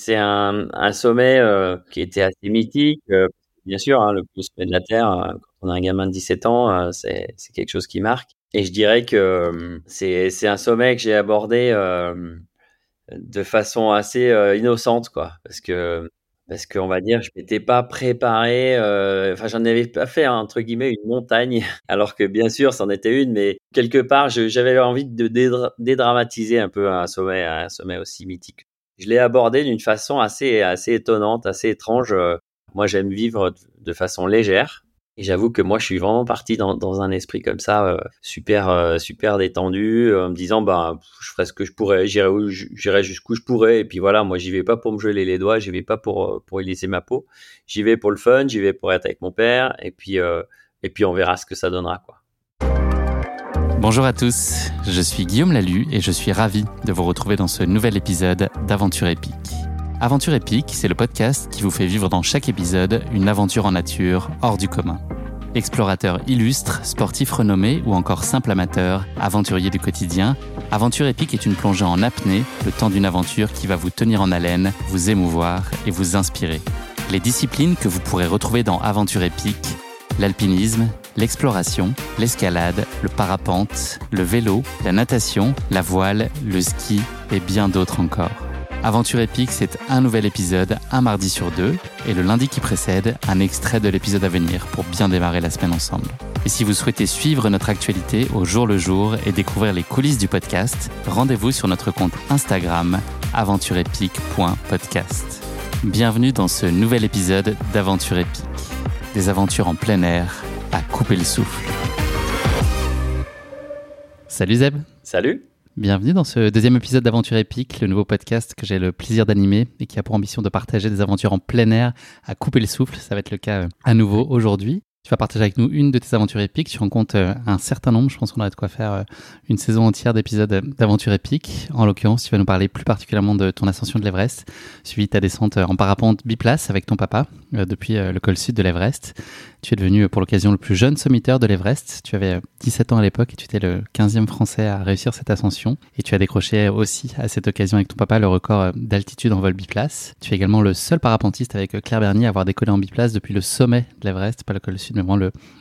C'est un, sommet euh, qui était assez mythique. euh, bien sûr, hein, le plus sommet de la Terre, euh, quand on a un gamin de 17 ans, c'est quelque chose qui marque. Et je dirais que c'est un sommet que j'ai abordé de façon assez innocente, quoi. Parce que parce qu'on va dire, je m'étais pas préparé. Enfin, j'en avais pas fait entre guillemets une montagne, alors que bien sûr, c'en était une, mais quelque part, j'avais envie de dédra- dédramatiser un peu un sommet, un sommet aussi mythique. Je l'ai abordé d'une façon assez assez étonnante, assez étrange. Euh, Moi, j'aime vivre de façon légère. Et j'avoue que moi, je suis vraiment parti dans, dans un esprit comme ça, euh, super, euh, super détendu, en me disant, pff, je ferai ce que je pourrais, j'irai où, j'irai jusqu'où je pourrais. Et puis voilà, moi, j'y vais pas pour me geler les doigts, j'y vais pas pour, pour éliser ma peau. J'y vais pour le fun, j'y vais pour être avec mon père. Et puis, euh, et puis, on verra ce que ça donnera, quoi. Bonjour à tous, je suis Guillaume Lalu et je suis ravi de vous retrouver dans ce nouvel épisode d'Aventure épique. Aventure épique, c'est le podcast qui vous fait vivre dans chaque épisode une aventure en nature hors du commun. Explorateur illustre, sportif renommé ou encore simple amateur, aventurier du quotidien, Aventure épique est une plongée en apnée, le temps d'une aventure qui va vous tenir en haleine, vous émouvoir et vous inspirer. Les disciplines que vous pourrez retrouver dans Aventure épique, l'alpinisme, l'exploration, l'escalade, le parapente, le vélo, la natation, la voile, le ski et bien d'autres encore. Aventure épique, c'est un nouvel épisode, un mardi sur deux, et le lundi qui précède, un extrait de l'épisode à venir pour bien démarrer la semaine ensemble. Et si vous souhaitez suivre notre actualité au jour le jour et découvrir les coulisses du podcast, rendez-vous sur notre compte Instagram aventureepique.podcast. Bienvenue dans ce nouvel épisode d'Aventure épique. Des aventures en plein air à couper le souffle. Salut Zeb, Salut! bienvenue dans ce deuxième épisode d'Aventure épique, le nouveau podcast que j'ai le plaisir d'animer et qui a pour ambition de partager des aventures en plein air à couper le souffle. Ça va être le cas euh, à nouveau aujourd'hui. Tu vas partager avec nous une de tes aventures épiques. Tu en comptes euh, un certain nombre. Je pense qu'on aurait de quoi faire euh, une saison entière d'épisodes d'aventures épiques. En l'occurrence, tu vas nous parler plus particulièrement de ton ascension de l'Everest, suivi de ta descente en parapente biplace avec ton papa depuis le col sud de l'Everest. Tu es devenu euh, pour l'occasion le plus jeune sommiteur de l'Everest. Tu avais euh, 17 ans à l'époque et tu étais le 15e français à réussir cette ascension. Et tu as décroché aussi à cette occasion avec ton papa le record euh, d'altitude en vol biplace. Tu es également le seul parapentiste avec euh, Claire Bernier à avoir décollé en biplace depuis le sommet de l'Everest, pas le col sud, mais vraiment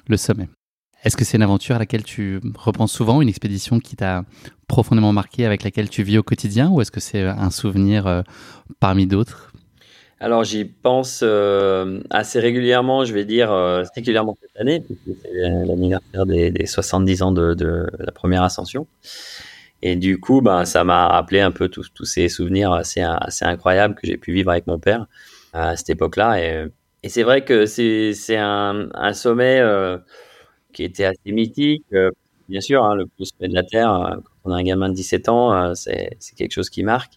le, sommet. Est-ce que c'est une aventure à laquelle tu repenses souvent, une expédition qui t'a profondément marqué, avec laquelle tu vis au quotidien, ou est-ce que c'est euh, un souvenir euh, parmi d'autres? Alors j'y pense euh, assez régulièrement, je vais dire euh, régulièrement cette année, puisque c'est l'anniversaire des, des 70 ans de, la première ascension. Et du coup, ben, ça m'a rappelé un peu tous ces souvenirs assez, assez incroyables que j'ai pu vivre avec mon père à cette époque-là. Et, c'est vrai que c'est un, un sommet euh, qui était assez mythique. Euh, bien sûr, hein, le plus sommet de la Terre, quand on a un gamin de 17 ans, c'est quelque chose qui marque.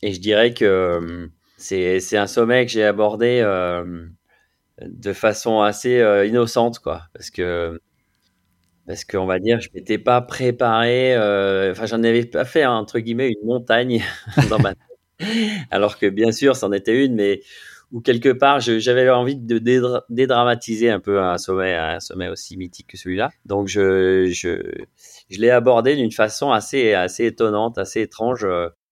Et je dirais que c'est un sommet que j'ai abordé euh, de façon assez euh, innocente, quoi. Parce que parce qu'on va dire, je m'étais pas préparé. euh, Enfin, j'en avais pas fait entre guillemets une montagne. Alors que bien sûr, c'en était une, mais où quelque part, j'avais envie de dédra- dédramatiser un peu un sommet, un sommet aussi mythique que celui-là. Donc, je je je l'ai abordé d'une façon assez assez étonnante, assez étrange.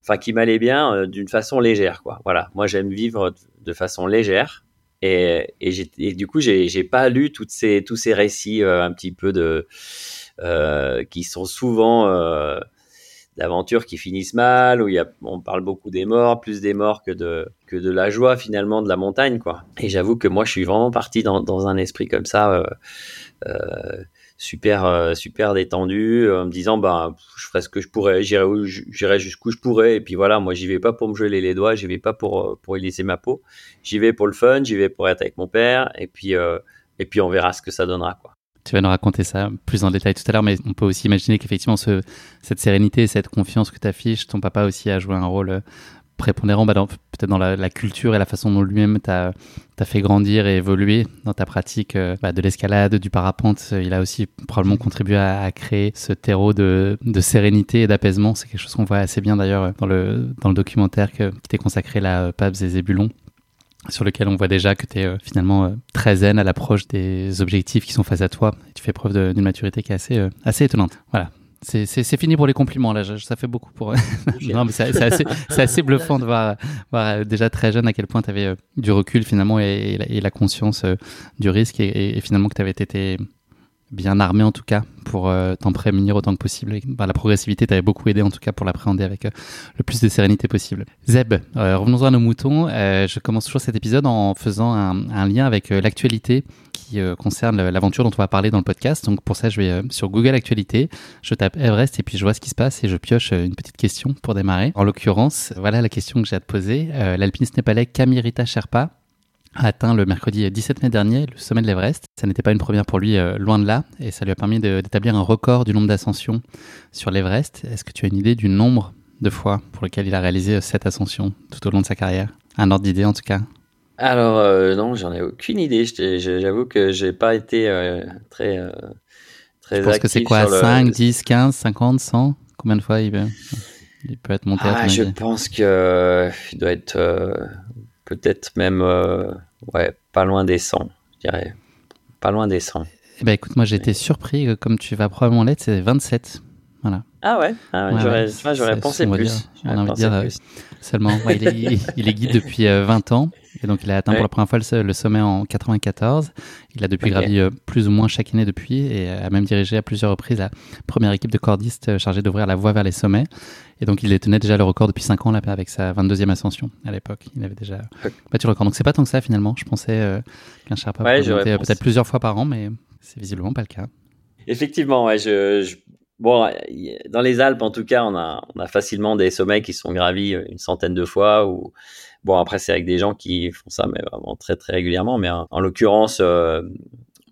Enfin, qui m'allait bien, euh, d'une façon légère, quoi. Voilà. Moi, j'aime vivre de- façon légère. Et, et, du coup, j'ai pas lu toutes ces, tous ces récits euh, un petit peu de euh, qui sont souvent d'aventures qui finissent mal, où il y a, on parle beaucoup des morts, plus des morts que de que de la joie finalement de la montagne, quoi. Et j'avoue que moi, je suis vraiment parti dans, dans un esprit comme ça. Super euh, super détendu euh, me disant bah je ferai ce que je pourrais j'irai j'irai jusqu'où je pourrais. Et puis voilà moi j'y vais pas pour me geler les doigts j'y vais pas pour euh, pour éliser ma peau. J'y vais pour le fun j'y vais pour être avec mon père. Et puis et puis on verra ce que ça donnera quoi. Tu vas nous raconter ça plus en détail tout à l'heure, mais on peut aussi imaginer qu'effectivement, ce, cette sérénité, cette confiance que tu affiches, ton papa aussi a joué un rôle prépondérant, bah, peut-être dans la, la culture et la façon dont lui-même t'a fait grandir et évoluer dans ta pratique euh, bah, de l'escalade, du parapente. Il a aussi probablement contribué à, créer ce terreau de, sérénité et d'apaisement. C'est quelque chose qu'on voit assez bien d'ailleurs dans le, documentaire que, qui t'est consacré là, Pabs et Zébulon sur lequel on voit déjà que tu es finalement euh, très zen à l'approche des objectifs qui sont face à toi. Tu fais preuve d'une maturité qui est assez, euh, assez étonnante. Voilà. C'est fini pour les compliments, là. Ça fait beaucoup pour. non, mais c'est assez, assez, bluffant de voir, voir, euh, déjà très jeune à quel point tu avais euh, du recul finalement et, la, conscience euh, du risque et, finalement que tu avais été bien armé en tout cas pour t'en prémunir autant que possible. Bah, la progressivité t'avait beaucoup aidé en tout cas pour l'appréhender avec le plus de sérénité possible. Zeb, revenons-en à nos moutons. je commence toujours cet épisode en faisant un, un lien avec l'actualité qui euh, concerne l'aventure dont on va parler dans le podcast. Donc pour ça, je vais euh, sur Google Actualité, je tape Everest et puis je vois ce qui se passe et je pioche euh, une petite question pour démarrer. En l'occurrence, voilà la question que j'ai à te poser. L'alpiniste népalais Kamirita Sherpa a atteint le mercredi 17 mai dernier le sommet de l'Everest. Ça n'était pas une première pour lui, loin de là, et ça lui a permis d'établir un record du nombre d'ascensions sur l'Everest. Est-ce que tu as une idée du nombre de fois pour lequel il a réalisé cette ascension tout au long de sa carrière? Un ordre d'idée en tout cas alors euh, non, j'en ai aucune idée. J'avoue que j'ai pas été euh, très euh, très. Je pense que c'est quoi? 5, 10, 15, 50, 100 Combien de fois il peut, il peut être monté ah, à Je pense que il doit être peut-être même ouais pas loin des 100, je dirais. Pas loin des 100. Eh ben écoute, moi été surpris, comme tu vas probablement l'être, c'est 27. Voilà. Ah ouais, ah ouais, j'aurais pensé plus. J'ai envie de dire seulement. il, est, il, est, guide depuis 20 ans. Et donc, il a atteint pour la première fois le, sommet en 94. Il a depuis gravi euh, plus ou moins chaque année depuis et a même dirigé à plusieurs reprises la première équipe de cordistes euh, chargée d'ouvrir la voie vers les sommets. Et donc, il détenait déjà le record depuis 5 ans là, avec sa 22e ascension à l'époque. Il avait déjà battu le record. Donc, c'est pas tant que ça finalement. Je pensais euh, qu'un Sherpa ouais, peut-être plusieurs fois par an, mais c'est visiblement pas le cas. Effectivement, ouais, je, Bon, dans les Alpes, en tout cas, on a, facilement des sommets qui sont gravis une centaine de fois Bon, après, c'est avec des gens qui font ça, mais vraiment très, très régulièrement. Mais en, l'occurrence, euh,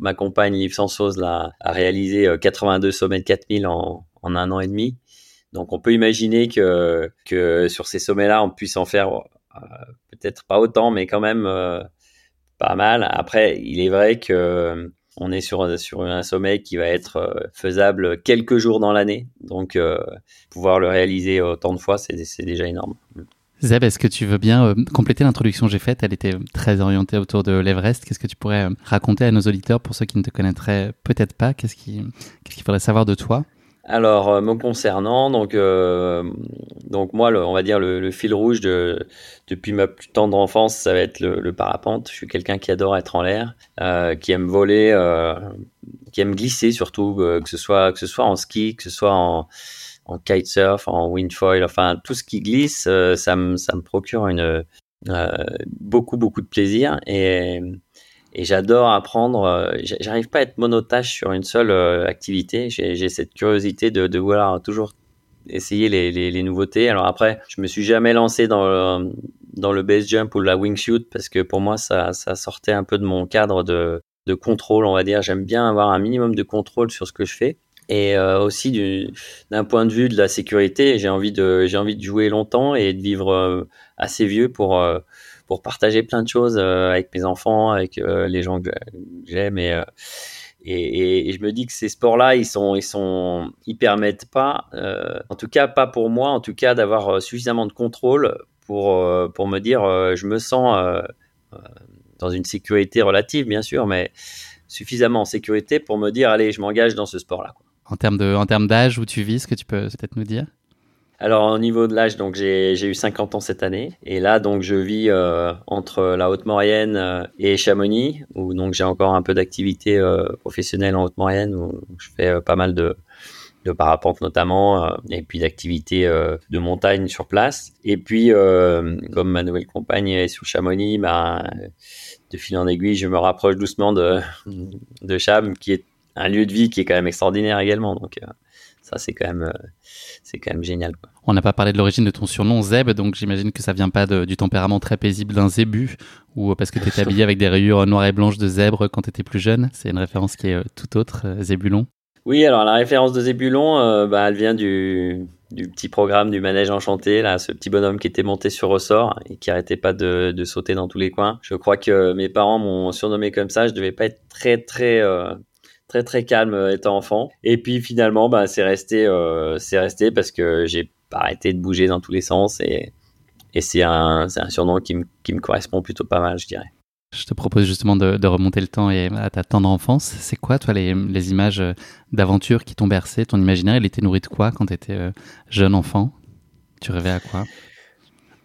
ma compagne Yves Sansos a réalisé 82 euh, sommets de 4000 en, un an et demi. Donc, on peut imaginer que, sur ces sommets-là, on puisse en faire euh, peut-être pas autant, mais quand même pas mal. Après, il est vrai que on est sur, un sommet qui va être faisable quelques jours dans l'année. Donc, pouvoir le réaliser autant de fois, c'est déjà énorme. Zeb, est-ce que tu veux bien euh, compléter l'introduction que j'ai faite? Elle était très orientée autour de l'Everest. Qu'est-ce que tu pourrais euh, raconter à nos auditeurs pour ceux qui ne te connaîtraient peut-être pas? Qu'est-ce qu'il faudrait savoir de toi? Alors, euh, me concernant, donc, donc moi, on va dire le, fil rouge de, depuis ma plus tendre enfance, ça va être le, parapente. Je suis quelqu'un qui adore être en l'air, qui aime voler, qui aime glisser surtout, que ce soit que ce soit en ski, que ce soit en kitesurf, en windfoil, enfin tout ce qui glisse, euh, ça, me, ça me procure euh, beaucoup, beaucoup de plaisir et, et j'adore apprendre. Euh, j'arrive pas à être monotache sur une seule activité. J'ai cette curiosité de, vouloir toujours essayer les, nouveautés. Alors après, je me suis jamais lancé dans le, base jump ou la wingsuit parce que pour moi, ça, sortait un peu de mon cadre de, contrôle, on va dire. J'aime bien avoir un minimum de contrôle sur ce que je fais. Et euh, aussi d'un point de vue de la sécurité, j'ai envie de envie de jouer longtemps et de vivre euh, assez vieux pour euh, pour partager plein de choses avec mes enfants, avec les gens que j'aime et, et, et, je me dis que ces sports-là, ils sont, ils sont, ils permettent pas, en tout cas pas pour moi, en tout cas d'avoir suffisamment de contrôle pour pour me dire, je me sens dans une sécurité relative, bien sûr, mais suffisamment en sécurité pour me dire, allez, je m'engage dans ce sport-là. En termes d'âge où tu vis, ce que tu peux peut-être nous dire? Alors au niveau de l'âge, donc j'ai eu 50 ans cette année et là donc je vis euh, entre la Haute-Maurienne euh, et Chamonix où donc j'ai encore un peu d'activité euh, professionnelle en Haute-Maurienne où je fais pas mal de de parapente notamment et puis d'activités de montagne sur place et puis comme ma nouvelle compagne est sur Chamonix bah, de fil en aiguille je me rapproche doucement de de Cham qui est un lieu de vie qui est quand même extraordinaire également. Ça c'est quand même euh, c'est quand même génial. On n'a pas parlé de l'origine de ton surnom Zeb, donc j'imagine que ça vient pas du tempérament très paisible d'un zébu ou parce que tu étais habillé avec des rayures noires et blanches de zèbre quand tu étais plus jeune. C'est une référence qui est euh, tout autre, Zébulon. Oui, alors la référence de Zébulon, bah, elle vient du, du, petit programme du manège enchanté, là, ce petit bonhomme qui était monté sur ressort et qui arrêtait pas de, de sauter dans tous les coins. Je crois que mes parents m'ont surnommé comme ça. Je devais pas être très très très très calme euh, étant enfant. Et puis finalement, bah, c'est resté, euh, c'est resté parce que j'ai pas arrêté de bouger dans tous les sens et, et c'est un, un surnom qui me, qui me correspond plutôt pas mal, je dirais. Je te propose justement de, remonter le temps et à ta tendre enfance. C'est quoi, toi, les, les images d'aventure qui t'ont bercé? Ton imaginaire, il était nourri de quoi quand tu étais jeune enfant? Tu rêvais à quoi?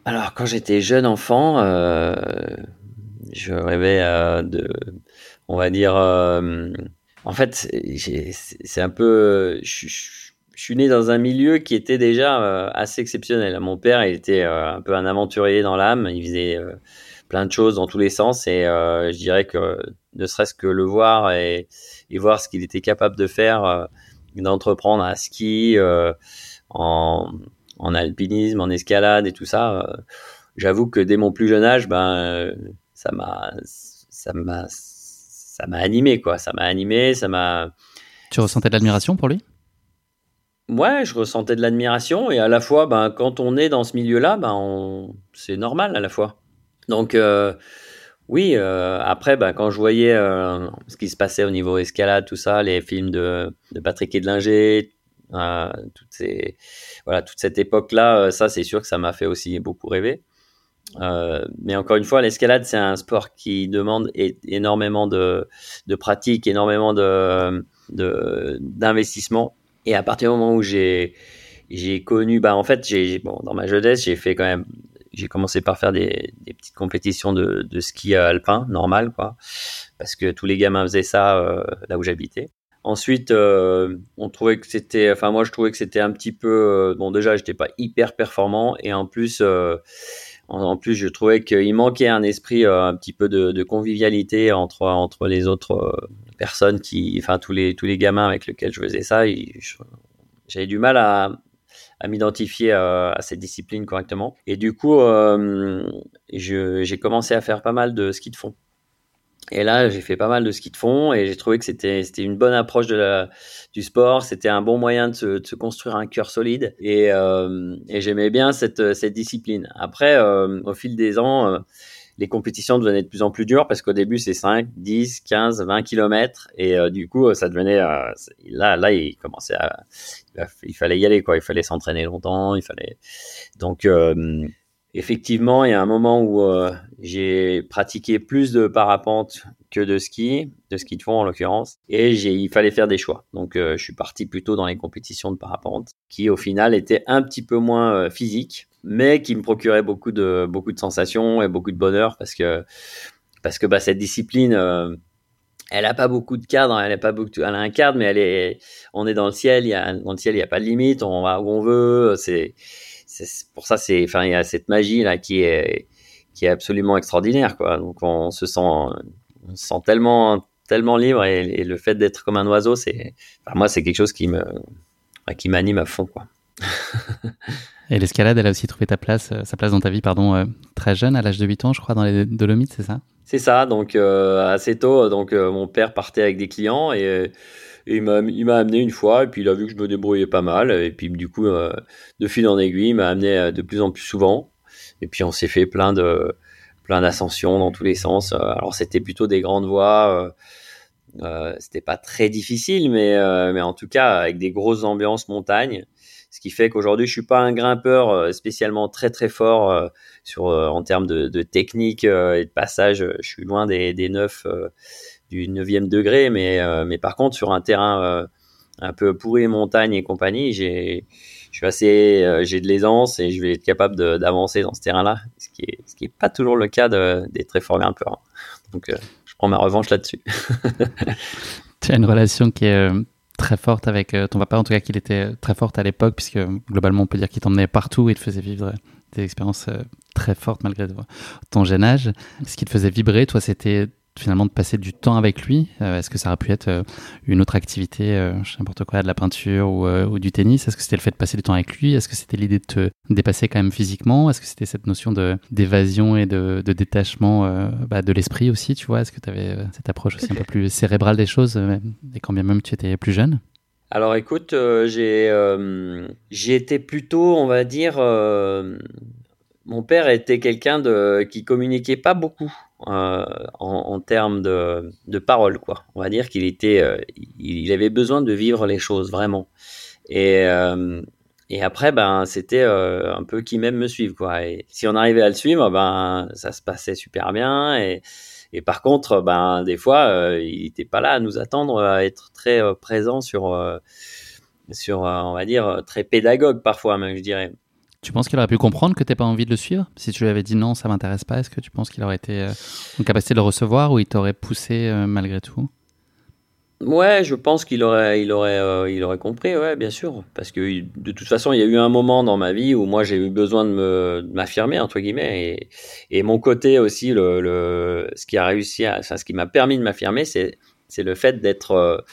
Alors, quand j'étais jeune enfant, euh, je rêvais euh, de, on va dire, euh, en fait, c'est un peu, je, suis né dans un milieu qui était déjà assez exceptionnel. Mon père, il était un peu un aventurier dans l'âme. Il faisait plein de choses dans tous les sens et euh, je dirais que ne serait-ce que le voir et, voir ce qu'il était capable de faire, euh, d'entreprendre à ski, euh, en, en, alpinisme, en escalade et tout ça, j'avoue que dès mon plus jeune âge, ben ça m'a ça m'a ça m'a animé quoi, ça m'a animé, ça m'a Tu ressentais de l'admiration pour lui? Ouais, je ressentais de l'admiration et à la fois, ben, quand on est dans ce milieu-là, ben, c'est normal à la fois. Donc, euh, oui, euh, après, bah, quand je voyais euh, ce qui se passait au niveau escalade, tout ça, les films de, de Patrick Edlinger, toutes ces, voilà, toute cette époque-là, ça, c'est sûr que ça m'a fait aussi beaucoup rêver. Mais encore une fois, l'escalade, c'est un sport qui demande énormément de, de pratique, énormément d'investissement. Et à partir du moment où j'ai connu, bah en fait, dans ma jeunesse, j'ai fait quand même j'ai commencé par faire des, petites compétitions de, ski alpin normal quoi parce que tous les gamins faisaient ça euh, là où j'habitais ensuite euh, on trouvait que c'était enfin moi je trouvais que c'était un petit peu euh, bon déjà j'étais pas hyper performant et en plus en, plus je trouvais qu'il manquait un esprit un petit peu de, convivialité entre entre les autres personnes qui enfin tous les tous les gamins avec lesquels je faisais ça j'avais du mal à, à m'identifier à, cette discipline correctement. Et du coup, euh, j'ai commencé à faire pas mal de ski de fond. Et là, j'ai fait pas mal de ski de fond et j'ai trouvé que c'était une bonne approche du sport. C'était un bon moyen de se, construire un cœur solide et, euh, et j'aimais bien cette, cette discipline. Après, euh, au fil des ans, les compétitions devenaient de plus en plus dures parce qu'au début c'est 5, 10, 15, 20 kilomètres et euh, du coup ça devenait euh, là là il commençait à il fallait y aller quoi, il fallait s'entraîner longtemps, il fallait donc euh, effectivement il y a un moment où j'ai pratiqué plus de parapente que de ski, de ski de fond en l'occurrence et il fallait faire des choix. Donc je suis parti plutôt dans les compétitions de parapente qui au final étaient un petit peu moins physiques mais qui me procurait beaucoup de beaucoup de sensations et beaucoup de bonheur parce que parce que bah, cette discipline euh, elle a pas beaucoup de cadres elle a elle a un cadre mais on est dans le ciel il y a dans le ciel il y a pas de limite on va où on veut pour ça c'est enfin il y a cette magie là qui est qui est absolument extraordinaire quoi. Donc on se sent on se sent tellement tellement libre et, le fait d'être comme un oiseau c'est enfin, moi c'est quelque chose qui me qui m'anime à fond quoi. Et l'escalade, elle a aussi trouvé ta place, euh, sa place dans ta vie, pardon, euh, très jeune, à l'âge de 8 ans, je crois, dans les Dolomites, c'est ça? C'est ça, donc euh, assez tôt, donc mon père partait avec des clients et, il m'a amené une fois, et puis il a vu que je me débrouillais pas mal, et puis du coup, de fil en aiguille, il m'a amené de plus en plus souvent, et puis on s'est fait plein de plein d'ascensions dans tous les sens. Alors c'était plutôt des grandes voies. Euh, c'était pas très difficile, mais, mais en tout cas avec des grosses ambiances montagne. Ce qui fait qu'aujourd'hui, je suis pas un grimpeur euh, spécialement très très fort euh, sur euh, en termes de, de technique et de passage. Je suis loin des, des 9 du 9e degré, mais mais par contre sur un terrain un peu pourri montagne et compagnie, j'ai je suis assez j'ai de l'aisance et je vais être capable d'avancer dans ce terrain-là, ce qui est ce qui est pas toujours le cas de, des très forts grimpeurs. Donc je prends ma revanche là-dessus. tu as une relation qui est très forte avec euh, ton papa, en tout cas qu'il était très forte à l'époque, puisque globalement on peut dire qu'il t'emmenait partout et te faisait vivre des expériences euh, très fortes malgré ton jeune âge. Ce qui te faisait vibrer, toi, c'était finalement de passer du temps avec lui euh, Est-ce que ça aurait pu être euh, une autre activité, euh, n'importe quoi, de la peinture ou, ou du tennis? Est-ce que c'était le fait de passer du temps avec lui? Est-ce que c'était l'idée de te dépasser quand même physiquement? Est-ce que c'était cette notion de d'évasion et de, de détachement bah, de l'esprit aussi, tu vois? Est-ce que tu avais cette approche aussi un peu plus cérébrale des choses, et quand bien même tu étais plus jeune? Alors écoute, j'ai j'ai été plutôt, on va dire, mon père était quelqu'un de qui communiquait pas beaucoup euh, en, termes de, de parole, quoi. On va dire qu'il était, euh, il avait besoin de vivre les choses vraiment. Et euh, et après, ben, c'était un peu qui même me suivre, quoi. Et si on arrivait à le suivre, ben, ça se passait super bien. Et, Et par contre, ben des fois, il n'était pas là à nous attendre, à être très présent sur sur, on va dire, très pédagogue parfois, même je dirais. Tu penses qu'il aurait pu comprendre que tu n'as pas envie de le suivre? Si tu lui avais dit non, ça m'intéresse pas, est-ce que tu penses qu'il aurait été euh, en capacité de le recevoir ou il t'aurait poussé euh, malgré tout? Ouais, je pense qu'il aurait, il aurait, euh, il aurait compris, ouais, bien sûr. Parce que de toute façon, il y a eu un moment dans ma vie où moi j'ai eu besoin de m'affirmer entre guillemets, et, et, mon côté aussi, ce qui a réussi, ce qui m'a permis de m'affirmer, c'est, c'est le fait d'être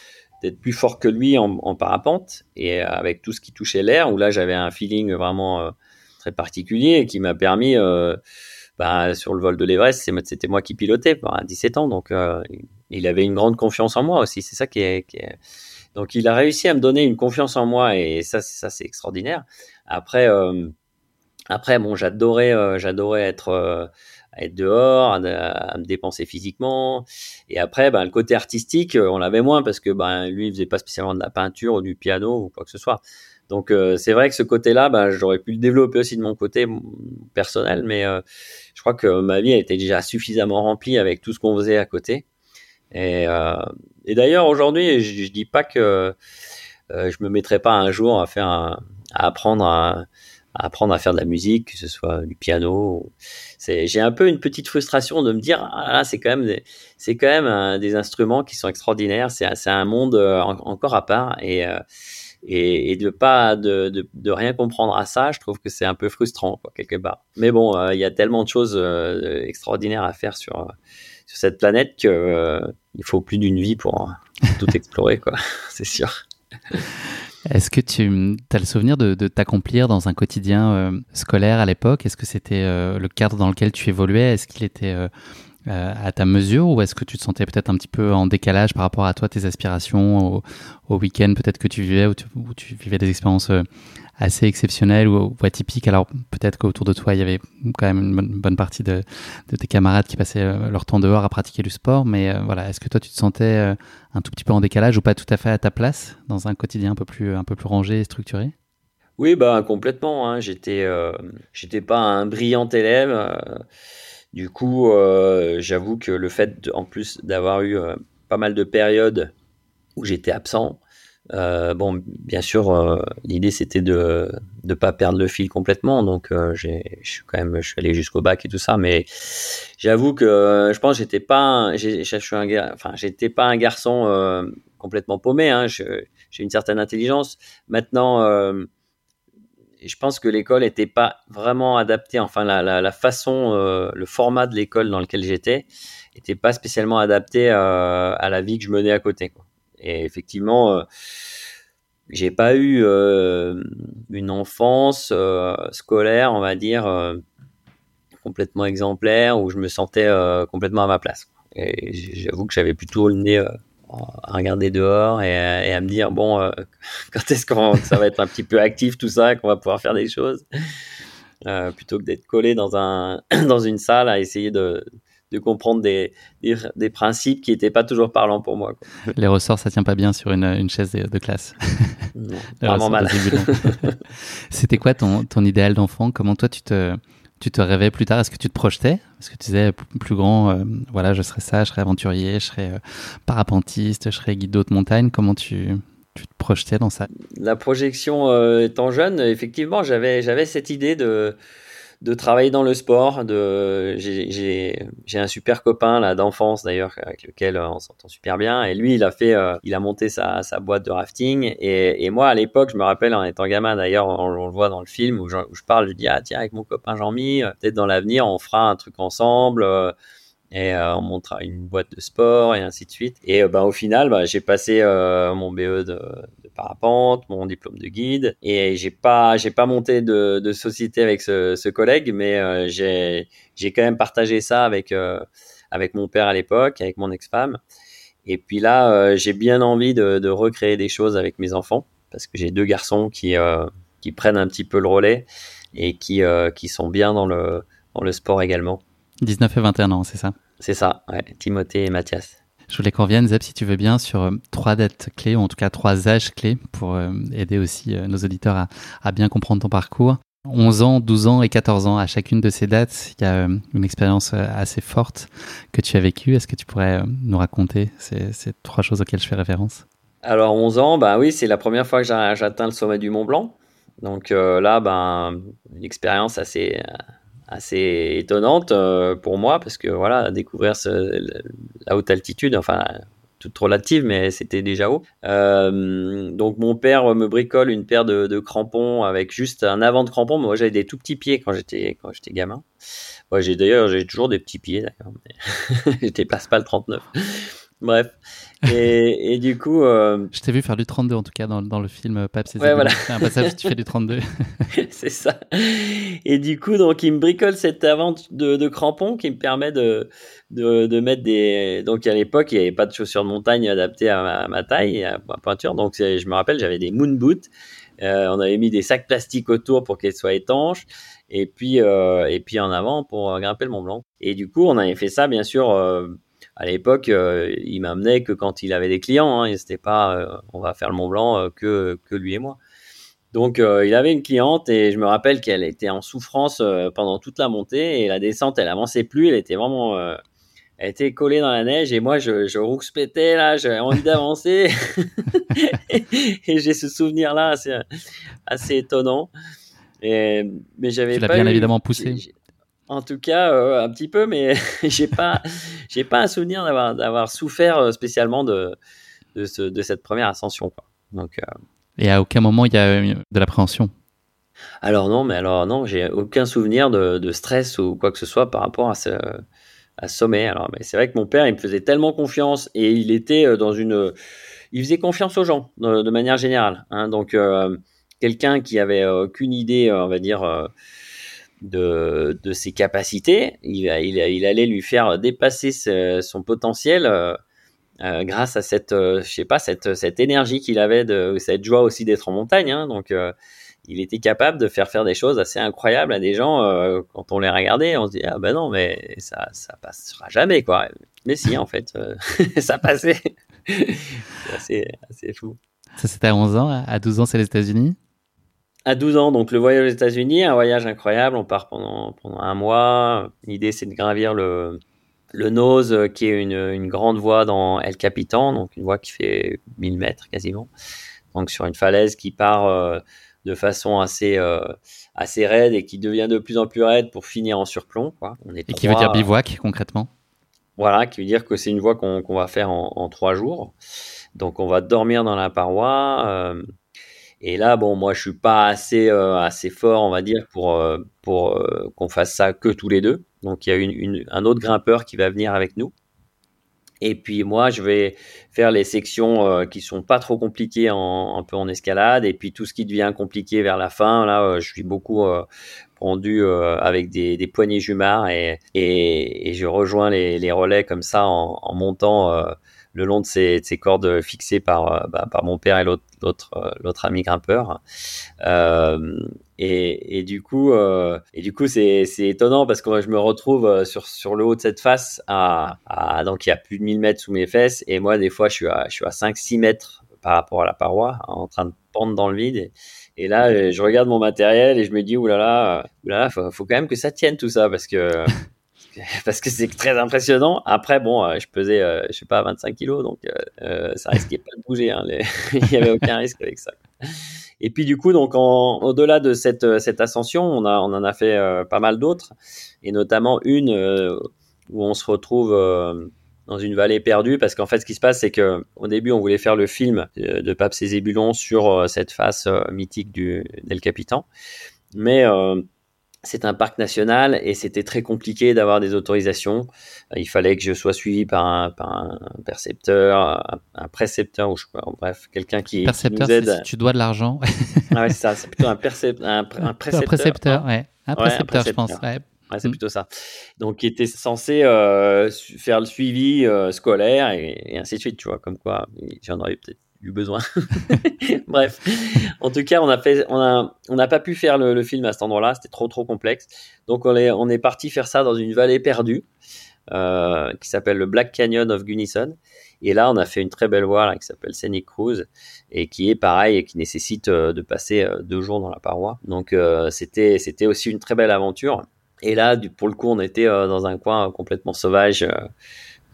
d'être plus fort que lui en, parapente. Et avec tout ce qui touchait l'air, où là j'avais un feeling vraiment euh, très particulier qui m'a permis, euh, bah, sur le vol de l'Everest, c'était moi qui pilotais à 17 ans, donc euh, il avait une grande confiance en moi aussi, c'est ça qui est, Donc il a réussi à me donner une confiance en moi et ça, ça c'est extraordinaire. Après, après bon, j'adorais, j'adorais être être dehors, à, me dépenser physiquement. Et après, ben, le côté artistique, euh, on l'avait moins parce que ben, lui, il faisait pas spécialement de la peinture ou du piano ou quoi que ce soit. Donc euh, c'est vrai que ce côté-là, ben, j'aurais pu le développer aussi de mon côté personnel, mais euh, je crois que ma vie été déjà suffisamment remplie avec tout ce qu'on faisait à côté. Et, d'ailleurs aujourd'hui, je, je, dis pas que je me mettrai pas un jour à faire, à apprendre à apprendre à faire de la musique, que ce soit du piano. J'ai un peu une petite frustration de me dire, ah, c'est quand même, c'est quand même des instruments qui sont extraordinaires. C'est, c'est un monde euh, encore à part et euh, et, et, de pas de, de, de, rien comprendre à ça, je trouve que c'est un peu frustrant quoi, quelque part. Mais bon, euh, il y a tellement de choses extraordinaires à faire sur sur cette planète que il faut plus d'une vie pour tout explorer quoi. c'est sûr. Est-ce que tu as le souvenir de, t'accomplir dans un quotidien euh, scolaire à l'époque? Est-ce que c'était euh, le cadre dans lequel tu évoluais? Est-ce qu'il était euh, à ta mesure? Ou est-ce que tu te sentais peut-être un petit peu en décalage par rapport à toi, tes aspirations au, week-end peut-être que tu vivais ou tu vivais des expériences assez exceptionnel ou, atypique. Alors peut-être qu'autour de toi, il y avait quand même une bonne, partie de, tes camarades qui passaient euh, leur temps dehors à pratiquer du sport. Mais euh, voilà, est-ce que toi, tu te sentais euh, un tout petit peu en décalage ou pas tout à fait à ta place dans un quotidien un peu plus, un peu plus rangé et structuré? Oui, bah complètement. Hein. J'étais, j'étais pas un brillant élève. du coup, j'avoue que le fait, en plus d'avoir eu pas mal de périodes où j'étais absent, euh, bon, bien sûr, euh, l'idée c'était de ne pas perdre le fil complètement, donc euh, je suis quand même, je suis allé jusqu'au bac et tout ça, mais j'avoue que je pense j'étais pas, un, enfin, j'étais pas un garçon complètement paumé. Hein, j'ai une certaine intelligence. Maintenant, je pense que l'école n'était pas vraiment adaptée. Enfin, la, la, la façon, le format de l'école dans lequel j'étais n'était pas spécialement adapté à la vie que je menais à côté. Quoi. Et effectivement, euh, j'ai pas eu euh, une enfance euh, scolaire, on va dire, complètement exemplaire où je me sentais complètement à ma place. Et j'avoue que j'avais plutôt le nez à regarder dehors et, à me dire bon quand est-ce que ça va être un petit peu actif tout ça qu'on va pouvoir faire des choses plutôt que d'être collé dans un dans une salle à essayer de de comprendre des, des, principes qui n'étaient pas toujours parlants pour moi. Les ressorts, ça tient pas bien sur une, une chaise de, classe. vraiment mal. C'était quoi ton, ton idéal d'enfant? Comment toi tu te, tu te rêvais plus tard? Est-ce que tu te projetais? Est-ce que tu disais plus grand, euh, voilà, je serais ça, je serais aventurier, je serais euh, parapentiste, je serais guide de montagne? Comment tu, tu te projetais dans ça? La projection euh, étant jeune, effectivement, j'avais j'avais cette idée de de travailler dans le sport. De, j'ai, un super copain là d'enfance d'ailleurs avec lequel euh, on s'entend super bien. Et lui, il a fait, euh, il a monté sa, sa boîte de rafting. Et, et moi, à l'époque, je me rappelle en étant gamin d'ailleurs, on, le voit dans le film où je, je parle, je dis ah tiens avec mon copain Jean-Mi, euh, peut-être dans l'avenir on fera un truc ensemble et on montre une boîte de sport et ainsi de suite. Et ben, au final, ben, j'ai passé mon BE de, parapente, mon diplôme de guide, et j'ai pas j'ai pas monté de, de société avec ce, ce collègue, mais j'ai j'ai quand même partagé ça avec avec mon père à l'époque, avec mon ex-femme. Et puis là, j'ai bien envie de, de, recréer des choses avec mes enfants parce que j'ai deux garçons qui qui prennent un petit peu le relais et qui qui sont bien dans le dans le sport également. 19 et 21 ans, c'est ça? C'est ça, ouais, Timothée et Mathias. Je voulais qu'on revienne, Zeb, si tu veux bien, sur euh, trois dates clés, ou en tout cas trois âges clés, pour euh, aider aussi euh, nos auditeurs à, bien comprendre ton parcours. 11 ans, 12 ans et 14 ans. À chacune de ces dates, il y a une expérience assez forte que tu as vécue. Est-ce que tu pourrais nous raconter ces, trois choses auxquelles je fais référence? Alors 11 ans, bah oui, c'est la première fois que j'atteins le sommet du Mont Blanc. Donc là, ben, une expérience assez assez étonnante euh, pour moi parce que voilà découvrir la haute altitude enfin toute relative mais c'était déjà haut. Euh, donc mon père me bricole une paire de, crampons avec juste un avant de crampons moi j'avais des tout petits pieds quand j'étais quand j'étais gamin. Moi j'ai d'ailleurs j'ai toujours des petits pieds d'accord mais je dépasse pas le 39 bref et, du coup. Euh, je t'ai vu faire du 32 en tout cas dans, dans le film Pape Ouais, voilà. un passage tu fais du 32. c'est ça. Et du coup, donc, il me bricole cette avance de, de crampons qui me permet de, de, de, mettre des. Donc, à l'époque, il n'y avait pas de chaussures de montagne adaptées à ma, taille, à ma pointure. Donc, je me rappelle, j'avais des moon boots. Euh, on avait mis des sacs plastiques autour pour qu'elles soient étanches et puis euh, et puis en avant pour grimper le Mont Blanc. Et du coup, on avait fait ça bien sûr à l'époque, euh, il m'amenait que quand il avait des clients. Hein, C'était pas, euh, on va faire le Mont Blanc euh, que, que lui et moi. Donc, il avait une cliente et je me rappelle qu'elle était en souffrance pendant toute la montée et la descente, elle avançait plus. Elle était vraiment, elle était collée dans la neige et moi, je, je rouspétais là, j'avais envie d'avancer. et j'ai ce souvenir-là assez, assez étonnant. Et, mais j'avais pas. bien évidemment poussé. En tout cas, euh, un petit peu, mais j'ai pas, j'ai pas un souvenir d'avoir, d'avoir souffert euh, spécialement de, de, ce, de, cette première ascension. Quoi. Donc, euh, Et à aucun moment il y a de l'appréhension. Alors non, mais alors non, j'ai aucun souvenir de, de, stress ou quoi que ce soit par rapport à ce, à sommet. Alors, mais c'est vrai que mon père, il me faisait tellement confiance et il était dans une, il faisait confiance aux gens de, manière générale. Hein. donc, quelqu'un qui avait aucune idée, on va dire de, de ses capacités. Il, il, allait lui faire dépasser son potentiel euh, euh, grâce à cette, euh, je sais pas, cette, cette énergie qu'il avait, de, cette joie aussi d'être en montagne. Hein. donc, il était capable de faire faire des choses assez incroyables à des gens. quand on les regardait, on se dit ah ben non, mais ça, ça passera jamais quoi. Mais si, en fait, ça passait. c'est assez fou. Ça, c'était à 11 ans. À 12 ans, c'est les États-Unis? À 12 ans, donc le voyage aux États-Unis, un voyage incroyable. On part pendant, pendant un mois. L'idée, c'est de gravir le, le Nose, qui est une, une, grande voie dans El Capitan, donc une voie qui fait 1000 mètres quasiment. Donc sur une falaise qui part euh, de façon assez, euh, assez raide et qui devient de plus en plus raide pour finir en surplomb. Quoi. On est et qui veut dire bivouac concrètement? Voilà, qui veut dire que c'est une voie qu'on va faire en, en, trois jours. Donc on va dormir dans la paroi. Euh, et là, bon, moi, je suis pas assez, euh, assez fort, on va dire, pour, euh, pour euh, qu'on fasse ça que tous les deux. Donc, il y a une, un autre grimpeur qui va venir avec nous. Et puis, moi, je vais faire les sections qui sont pas trop compliquées en, un peu en escalade. Et puis, tout ce qui devient compliqué vers la fin, là, je suis beaucoup pendu avec des, des poignées jumards et, et, je rejoins les, relais comme ça en montant le long de ces, cordes fixées par, euh, bah, par mon père et l'autre euh, ami grimpeur. Euh, et, et, du coup, et du coup, c'est étonnant parce que je me retrouve sur, sur le haut de cette face à, à, donc il y a plus de 1000 mètres sous mes fesses et moi des fois je suis à je suis à 5 6 mètres par rapport à la paroi en train de pendre dans le vide et, là je regarde mon matériel et je me dis oulala oulala faut, faut quand même que ça tienne tout ça parce que parce que c'est très impressionnant. Après, bon, euh, je pesais, euh, je sais pas, 25 kilos, donc euh, ça risquait pas de bouger. Hein, Il n'y avait aucun risque avec ça. Et puis du coup, donc au-delà de cette, ascension, on, en a fait pas mal d'autres, et notamment une où on se retrouve dans une vallée perdue, parce qu'en fait, ce qui se passe, c'est que au début, on voulait faire le film de, Pape Zébulon sur cette face mythique du d'El Capitan, mais c'est un parc national et c'était très compliqué d'avoir des autorisations. Il fallait que je sois suivi par un, percepteur, un, précepteur ou je sais pas, bref, quelqu'un qui, percepteur, nous aide. Si tu dois de l'argent. ah ouais, c'est ça, c'est plutôt un, précepteur. Un précepteur, ouais. Un précepteur, je pense. Ouais. c'est mm. plutôt ça. Donc, qui était censé euh, faire le suivi euh, scolaire et, et, ainsi de suite, tu vois, comme quoi j'en aurais peut-être besoin. Bref, en tout cas, on n'a pas pu faire le, film à cet endroit-là, c'était trop trop complexe. Donc on est, parti faire ça dans une vallée perdue. qui s'appelle le Black Canyon of Gunnison. Et là, on a fait une très belle voie qui s'appelle Scenic Cruise et qui est pareil et qui nécessite de passer deux jours dans la paroi. Donc c'était c'était aussi une très belle aventure. Et là, pour le coup, on était dans un coin complètement sauvage.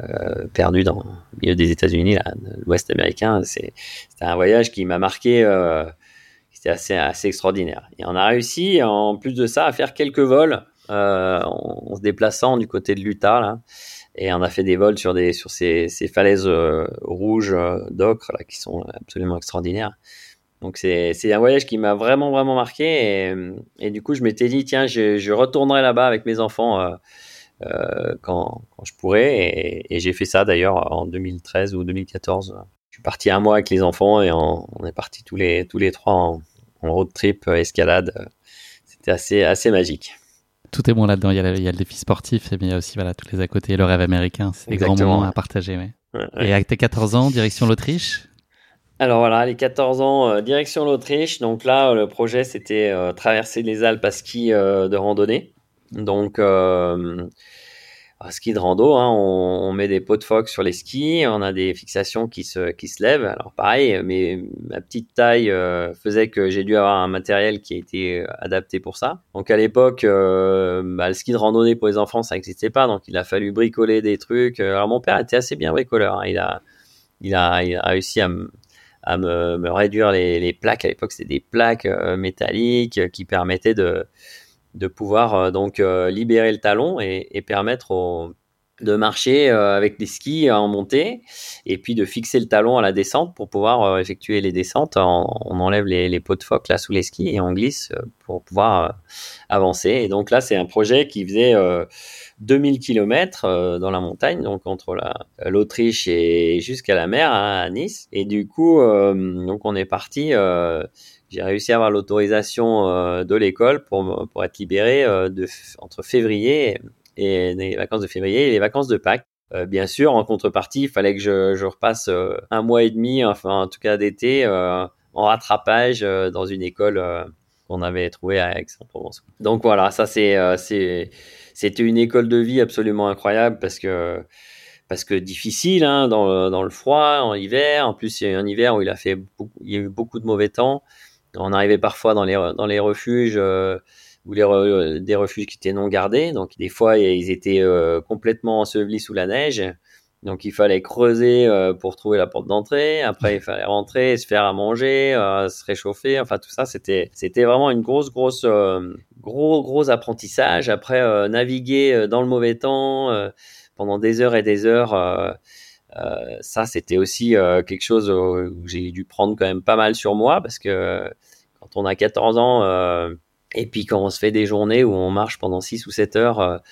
Euh, perdu dans le milieu des États-Unis, l'Ouest américain. C'était un voyage qui m'a marqué, euh, c'était assez, extraordinaire. Et on a réussi, en plus de ça, à faire quelques vols euh, en, se déplaçant du côté de l'Utah. Et on a fait des vols sur, ces, falaises rouges d'ocre qui sont absolument extraordinaires. Donc c'est un voyage qui m'a vraiment vraiment marqué et, du coup je m'étais dit tiens je, retournerai là-bas avec mes enfants euh, quand, quand, je pourrais. Et, et j'ai fait ça d'ailleurs en 2013 ou 2014. Je suis parti un mois avec les enfants et on, on est parti tous les, tous les trois en, en road trip, euh, escalade. C'était assez, assez magique. Tout est bon là-dedans. Il, il, y a le défi sportif, et il y a aussi voilà, tous les à côté, le rêve américain. C'est des grands moments à partager. Ouais. Ouais, Et avec tes 14 ans, direction l'Autriche? Alors voilà, les 14 ans, euh, direction l'Autriche. Donc là, le projet, c'était euh, traverser les Alpes à ski euh, de randonnée. Donc, euh, ski de rando, hein, on, met des pots de phoque sur les skis, on a des fixations qui se, qui se lèvent. Alors pareil, mais ma petite taille euh, faisait que j'ai dû avoir un matériel qui a été euh, adapté pour ça. Donc à l'époque, bah, le ski de randonnée pour les enfants, ça n'existait pas, donc il a fallu bricoler des trucs. Alors mon père était assez bien bricoleur, hein. il, a, il, a, réussi à me à me, réduire les, les plaques. À l'époque, c'était des plaques métalliques qui permettaient de, de pouvoir euh, donc euh, libérer le talon et, et permettre de marcher euh, avec des skis en montée et puis de fixer le talon à la descente pour pouvoir effectuer les descentes. On, on enlève les, les, pots de phoque là sous les skis et on glisse pour pouvoir avancer. Et donc là, c'est un projet qui faisait 2000 km dans la montagne, donc entre l'Autriche et jusqu'à la mer hein, à Nice. Et du coup, donc on est parti j'ai réussi à avoir l'autorisation euh, de l'école pour, pour être libéré euh, de, entre février et, les vacances de février et les vacances de Pâques. Euh, bien sûr, en contrepartie, il fallait que je, je repasse un mois et demi, enfin en tout cas d'été, en rattrapage dans une école qu'on avait trouvée à Aix-en-Provence. Donc voilà, ça c'est c'était une école de vie absolument incroyable parce que parce que difficile hein, dans, le, dans le froid en hiver. En plus, il y a un hiver où il a fait beaucoup, il y a eu beaucoup de mauvais temps. On arrivait parfois dans les, dans les refuges euh, ou les euh, des refuges qui étaient non gardés. Donc des fois, ils étaient euh, complètement ensevelis sous la neige. Donc il fallait creuser pour trouver la porte d'entrée. Après, il fallait rentrer, se faire à manger, se réchauffer. Enfin tout ça, c'était c'était vraiment une grosse grosse gros gros apprentissage. Après, naviguer dans le mauvais temps pendant des heures et des heures. Euh, ça, c'était aussi euh, quelque chose où j'ai dû prendre quand même pas mal sur moi parce que quand on a 14 ans euh, et puis quand on se fait des journées où on marche pendant 6 ou 7 heures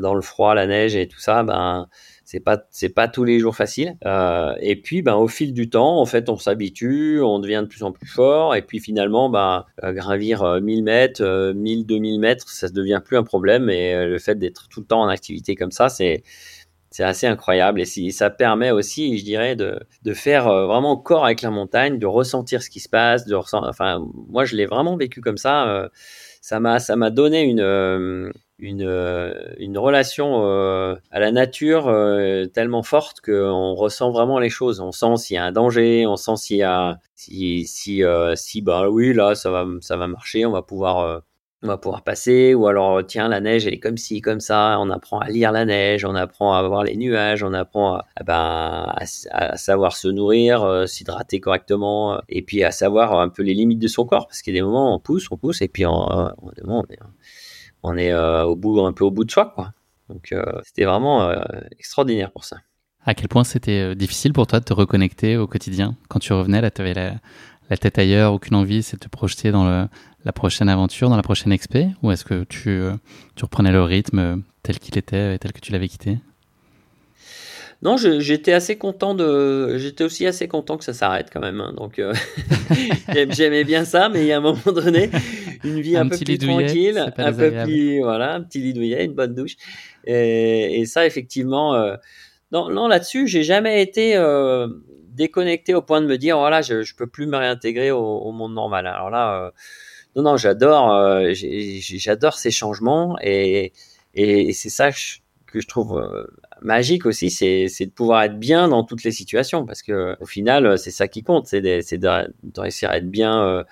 dans le froid, la neige et tout ça, ben c'est pas c'est pas tous les jours facile. Euh, et puis ben au fil du temps, en fait, on s'habitue, on devient de plus en plus fort et puis finalement ben gravir 1000 mètres, 1000 2000 mètres, ça devient plus un problème et le fait d'être tout le temps en activité comme ça, c'est c'est assez incroyable et ça permet aussi, je dirais, de, faire euh, vraiment corps avec la montagne, de ressentir ce qui se passe, enfin, moi je l'ai vraiment vécu comme ça. Euh, ça m'a, donné une, euh, relation à la nature tellement forte qu'on ressent vraiment les choses. On sent s'il y a un danger, on sent s'il y a, si, si, si, bah oui, là, ça va, ça va marcher, on va pouvoir on va pouvoir passer, ou alors tiens la neige elle est comme ci comme ça, on apprend à lire la neige, on apprend à voir les nuages, on apprend à, ben, à, savoir se nourrir, euh, s'hydrater correctement, euh, et puis à savoir un peu les limites de son corps, parce qu'il y a des moments on pousse, on pousse, et puis on, euh, on, est, on est au bout un peu au bout de soi quoi. Donc c'était vraiment extraordinaire pour ça. À quel point c'était difficile pour toi de te reconnecter au quotidien quand tu revenais là, tu avais la, la tête ailleurs, aucune envie, c'est de te projeter dans le, la prochaine aventure, dans la prochaine expé Ou est-ce que tu, euh, tu reprenais le rythme tel qu'il était et tel que tu l'avais quitté? Non, j'étais assez content de. J'étais aussi assez content que ça s'arrête quand même. Hein. donc, euh, j'aimais bien ça, mais il y a un moment donné, une vie un, peu plus tranquille, un peu plus. Voilà, un petit lit douillet, une bonne douche. Et, et ça, effectivement. Euh, non, non là-dessus, j'ai jamais été euh, déconnecté au point de me dire, voilà, je, je peux plus me réintégrer au, monde normal. Alors là, non, non, j'adore, euh, j'adore ces changements et, c'est ça que je trouve magique aussi, c'est de pouvoir être bien dans toutes les situations, parce que au final, c'est ça qui compte, c'est de, réussir à être bien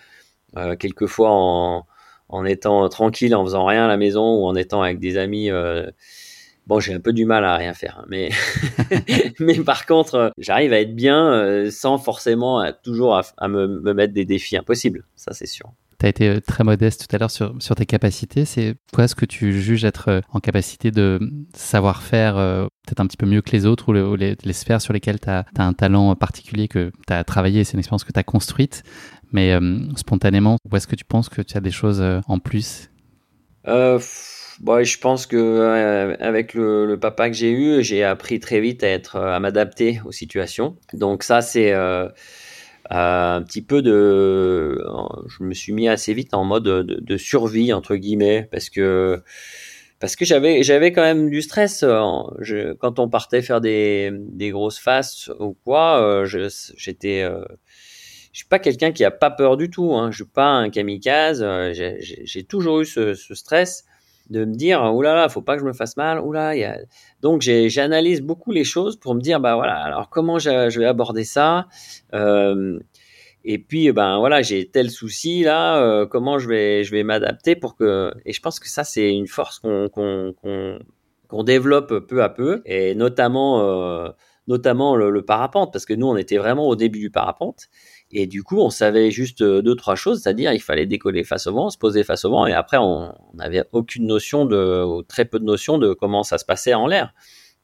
quelquefois en étant tranquille, en faisant rien à la maison ou en étant avec des amis. Bon, j'ai un peu du mal à rien faire, hein, mais mais par contre, j'arrive à être bien sans forcément toujours à, me, me, mettre des défis impossibles. Ça, c'est sûr. Tu as été euh, très modeste tout à l'heure sur, sur tes capacités. C'est quoi ce que tu juges être euh, en capacité de savoir faire euh, peut-être un petit peu mieux que les autres ou, les, sphères sur lesquelles tu as, un talent particulier que tu as travaillé, c'est une expérience que tu as construite. Mais spontanément, où est-ce que tu penses que tu as des choses en plus? Euh, bah, Je pense que avec le, le, papa que j'ai eu, j'ai appris très vite à, être, à m'adapter aux situations. Donc ça, c'est un petit peu de, je me suis mis assez vite en mode de, de survie entre guillemets parce que parce que j'avais j'avais quand même du stress je, quand on partait faire des, des grosses faces ou quoi euh, j'étais euh, je suis pas quelqu'un qui a pas peur du tout hein, je suis pas un kamikaze euh, j'ai toujours eu ce, ce, stress de me dire oulala là là faut pas que je me fasse mal oulala y a... donc j'analyse beaucoup les choses pour me dire bah voilà alors comment je, vais aborder ça euh, et puis ben voilà j'ai tel souci là euh, comment je vais je vais m'adapter pour que et je pense que ça c'est une force qu'on développe peu à peu et notamment euh, notamment le, le, parapente parce que nous on était vraiment au début du parapente et du coup, on savait juste euh, deux, trois choses, c'est-à-dire il fallait décoller face au vent, se poser face au vent, et après, on n'avait aucune notion de, très peu de notion de comment ça se passait en l'air.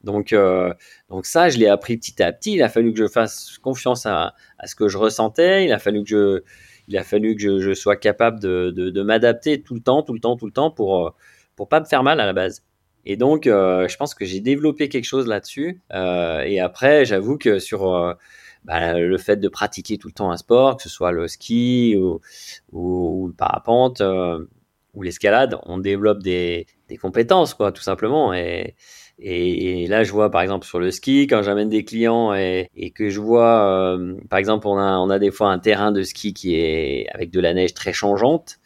Donc, euh, donc ça, je l'ai appris petit à petit. Il a fallu que je fasse confiance à, à, ce que je ressentais. Il a fallu que je, il a fallu que je, sois capable de, de, m'adapter tout le temps, tout le temps, tout le temps pour euh, pour pas me faire mal à la base. Et donc, je pense que j'ai développé quelque chose là-dessus. Et après, j'avoue que sur bah, le fait de pratiquer tout le temps un sport, que ce soit le ski ou, ou, le parapente euh, ou l'escalade, on développe des, des, compétences, quoi, tout simplement. Et, et, là, je vois par exemple sur le ski, quand j'amène des clients et, et, que je vois, euh, par exemple, on a, on a des fois un terrain de ski qui est avec de la neige très changeante.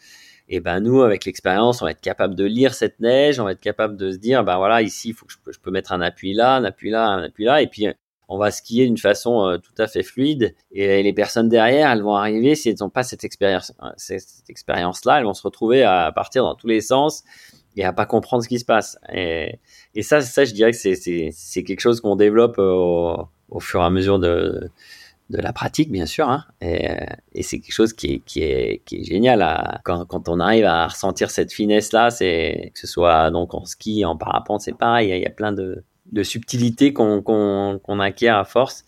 Et ben nous, avec l'expérience, on va être capable de lire cette neige, on va être capable de se dire, ben voilà, ici, faut que je, je, peux mettre un appui là, un appui là, un appui là, et puis on va skier d'une façon euh, tout à fait fluide et les personnes derrière, elles vont arriver si elles n'ont pas cette expérience, euh, cette expérience-là, elles vont se retrouver à partir dans tous les sens et à pas comprendre ce qui se passe. Et, ça, ça, je dirais que c'est quelque chose qu'on développe au, fur et à mesure de, de la pratique, bien sûr. Hein. Et, c'est quelque chose qui est, qui est, qui est génial quand, quand, on arrive à ressentir cette finesse-là. C'est que ce soit donc en ski, en parapente, c'est pareil. Il y a plein de, de subtilité qu'on acquiert à force.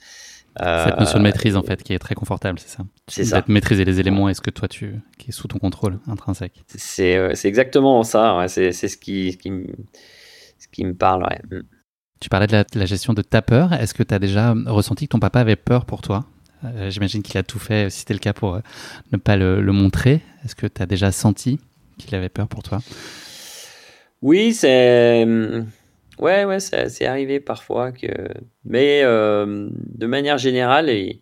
Cette notion de euh, maîtrise, en fait, qui est très confortable, c'est ça C'est ça. Maîtriser les éléments, est-ce que toi, tu, qui est sous ton contrôle intrinsèque C'est euh, exactement ça, c'est ce qui, ce, qui me, ce qui me parle. Mm. Tu parlais de la, gestion de ta peur. Est-ce que tu as déjà ressenti que ton papa avait peur pour toi? Euh, J'imagine qu'il a tout fait, si c'était le cas, pour ne pas le, le montrer. Est-ce que tu as déjà senti qu'il avait peur pour toi? Oui, c'est Ouais, ouais, c'est arrivé parfois que, mais euh, de manière générale, il,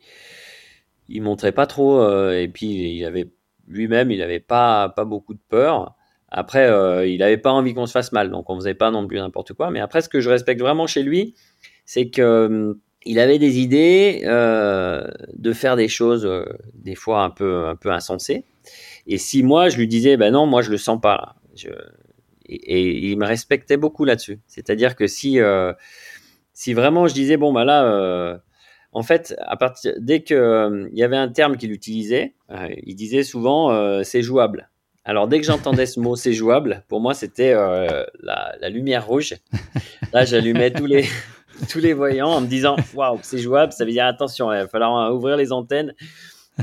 il montrait pas trop, euh, et puis il avait lui-même, il avait pas pas beaucoup de peur. Après, euh, il avait pas envie qu'on se fasse mal, donc on faisait pas non plus n'importe quoi. Mais après, ce que je respecte vraiment chez lui, c'est que il avait des idées de faire des choses des fois un peu un peu insensées. Et si moi je lui disais, ben non, moi je le sens pas et, il me respectait beaucoup là-dessus. C'est-à-dire que si, euh, si vraiment je disais, bon, bah là, euh, en fait, dès qu'il euh, y avait un terme qu'il utilisait, il disait souvent c'est jouable. Alors, dès que j'entendais ce mot c'est jouable, pour moi, c'était la, la, lumière rouge. Là, j'allumais tous les, tous les voyants en me disant waouh, c'est jouable, ça veut dire attention, il va falloir ouvrir les antennes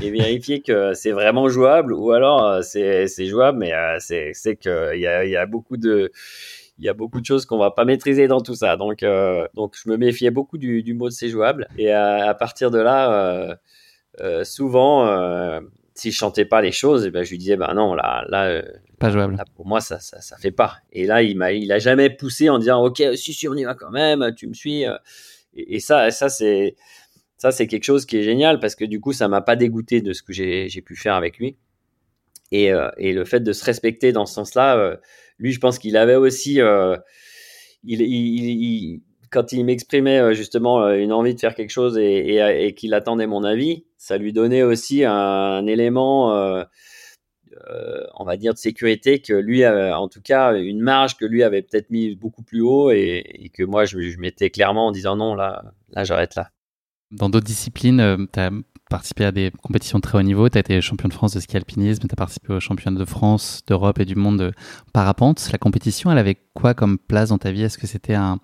et vérifier que c'est vraiment jouable ou alors euh, c'est jouable mais euh, c'est qu'il y a, y a beaucoup de il y a beaucoup de choses qu'on va pas maîtriser dans tout ça. Donc, euh, donc je me méfiais beaucoup du, du mot de c'est jouable. Et à, partir de là, souvent, si je chantais pas les choses, et eh ben, je lui disais, ben non, là, là, pas jouable. pour moi, ça, ça, ça fait pas. Et là, il m'a, il a jamais poussé en disant, ok, si, si, on y va quand même, tu me suis. Et, et ça, ça c'est, ça, c'est quelque chose qui est génial parce que du coup, ça m'a pas dégoûté de ce que j'ai pu faire avec lui. Et, euh, et, le fait de se respecter dans ce sens-là, euh, lui, je pense qu'il avait aussi, euh, quand il m'exprimait justement une envie de faire quelque chose et, qu'il attendait mon avis, ça lui donnait aussi un, élément, on va dire, de sécurité que lui, en tout cas, une marge que lui avait peut-être mis beaucoup plus haut et, que moi, je, je clairement en disant non, là, là j'arrête là. Dans d'autres disciplines, tu as participé à des compétitions de très haut niveau. Tu as été champion de France de ski alpinisme, tu as participé aux championnats de France, d'Europe et du monde de parapente. La compétition, elle avait quoi comme place dans ta vie? Est-ce que c'était un,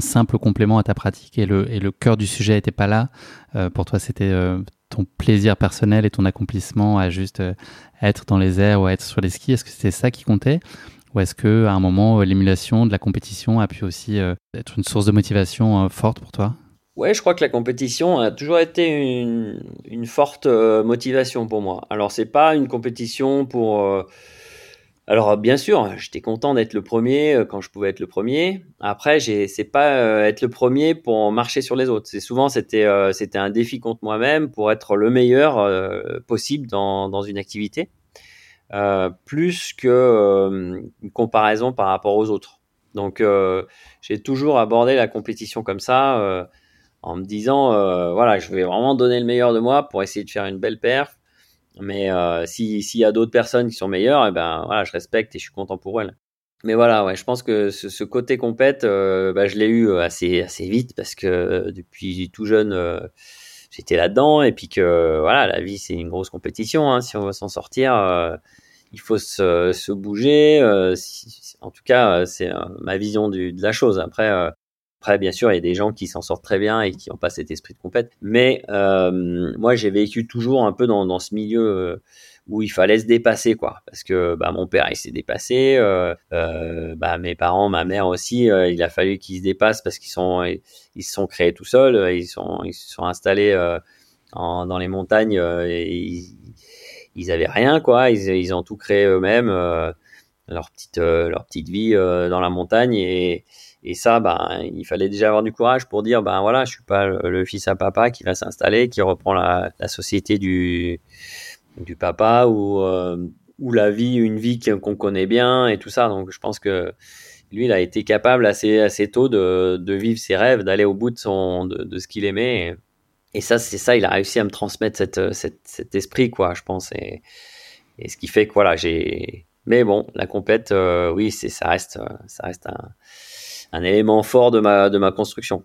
simple complément à ta pratique et le, cœur du sujet n'était pas là? Euh, Pour toi, c'était euh, ton plaisir personnel et ton accomplissement à juste euh, être dans les airs ou à être sur les skis? Est-ce que c'était ça qui comptait? Ou est-ce que à un moment l'émulation de la compétition a pu aussi être une source de motivation forte pour toi? Ouais, je crois que la compétition a toujours été une, forte euh, motivation pour moi. Alors, c'est pas une compétition pour. Euh, alors, bien sûr, j'étais content d'être le premier euh, quand je pouvais être le premier. Après, c'est pas être le premier pour marcher sur les autres. C'est souvent c'était un défi contre moi-même pour être le meilleur possible dans, dans une activité, plus que comparaison par rapport aux autres. Donc, j'ai toujours abordé la compétition comme ça en me disant euh, voilà, je vais vraiment donner le meilleur de moi pour essayer de faire une belle perf. Mais euh, s'il y a d'autres personnes qui sont meilleures, et eh ben voilà, je respecte et je suis content pour elles. Mais voilà, ouais, je pense que ce, côté compète, euh, bah, je l'ai eu assez assez vite parce que depuis tout jeune, j'étais là-dedans et puis que voilà, la vie c'est une grosse compétition. Hein, si on veut s'en sortir, il faut se, bouger. en tout cas, c'est ma vision de la chose. Après, après, bien sûr, il y a des gens qui s'en sortent très bien et qui n'ont pas cet esprit de compète. Mais euh, moi, j'ai vécu toujours un peu dans, dans ce milieu euh, où il fallait se dépasser, quoi. Parce que bah, mon père, il s'est dépassé. Euh, bah, mes parents, ma mère aussi, il a fallu qu'ils se dépassent parce qu'ils sont, ils se sont créés tout seuls. Ils sont, ils se sont installés dans les montagnes ils, ils avaient rien, quoi. Ils, ils ont tout créé eux-mêmes, leur petite, leur petite vie dans la montagne et et ça, ben, il fallait déjà avoir du courage pour dire, ben voilà, je suis pas le, fils à papa qui va s'installer, qui reprend la, société du, du papa ou, euh, ou la vie, une vie qu'on connaît bien et tout ça. Donc, je pense que lui, il a été capable assez, assez tôt de, de vivre ses rêves, d'aller au bout de, son, de, ce qu'il aimait. Et, ça, c'est ça, il a réussi à me transmettre cet esprit, quoi, je pense. Et, et ce qui fait que, voilà, j'ai. Mais bon, la compète, euh, oui, c'est, ça reste, ça reste un un élément fort de ma, de ma construction.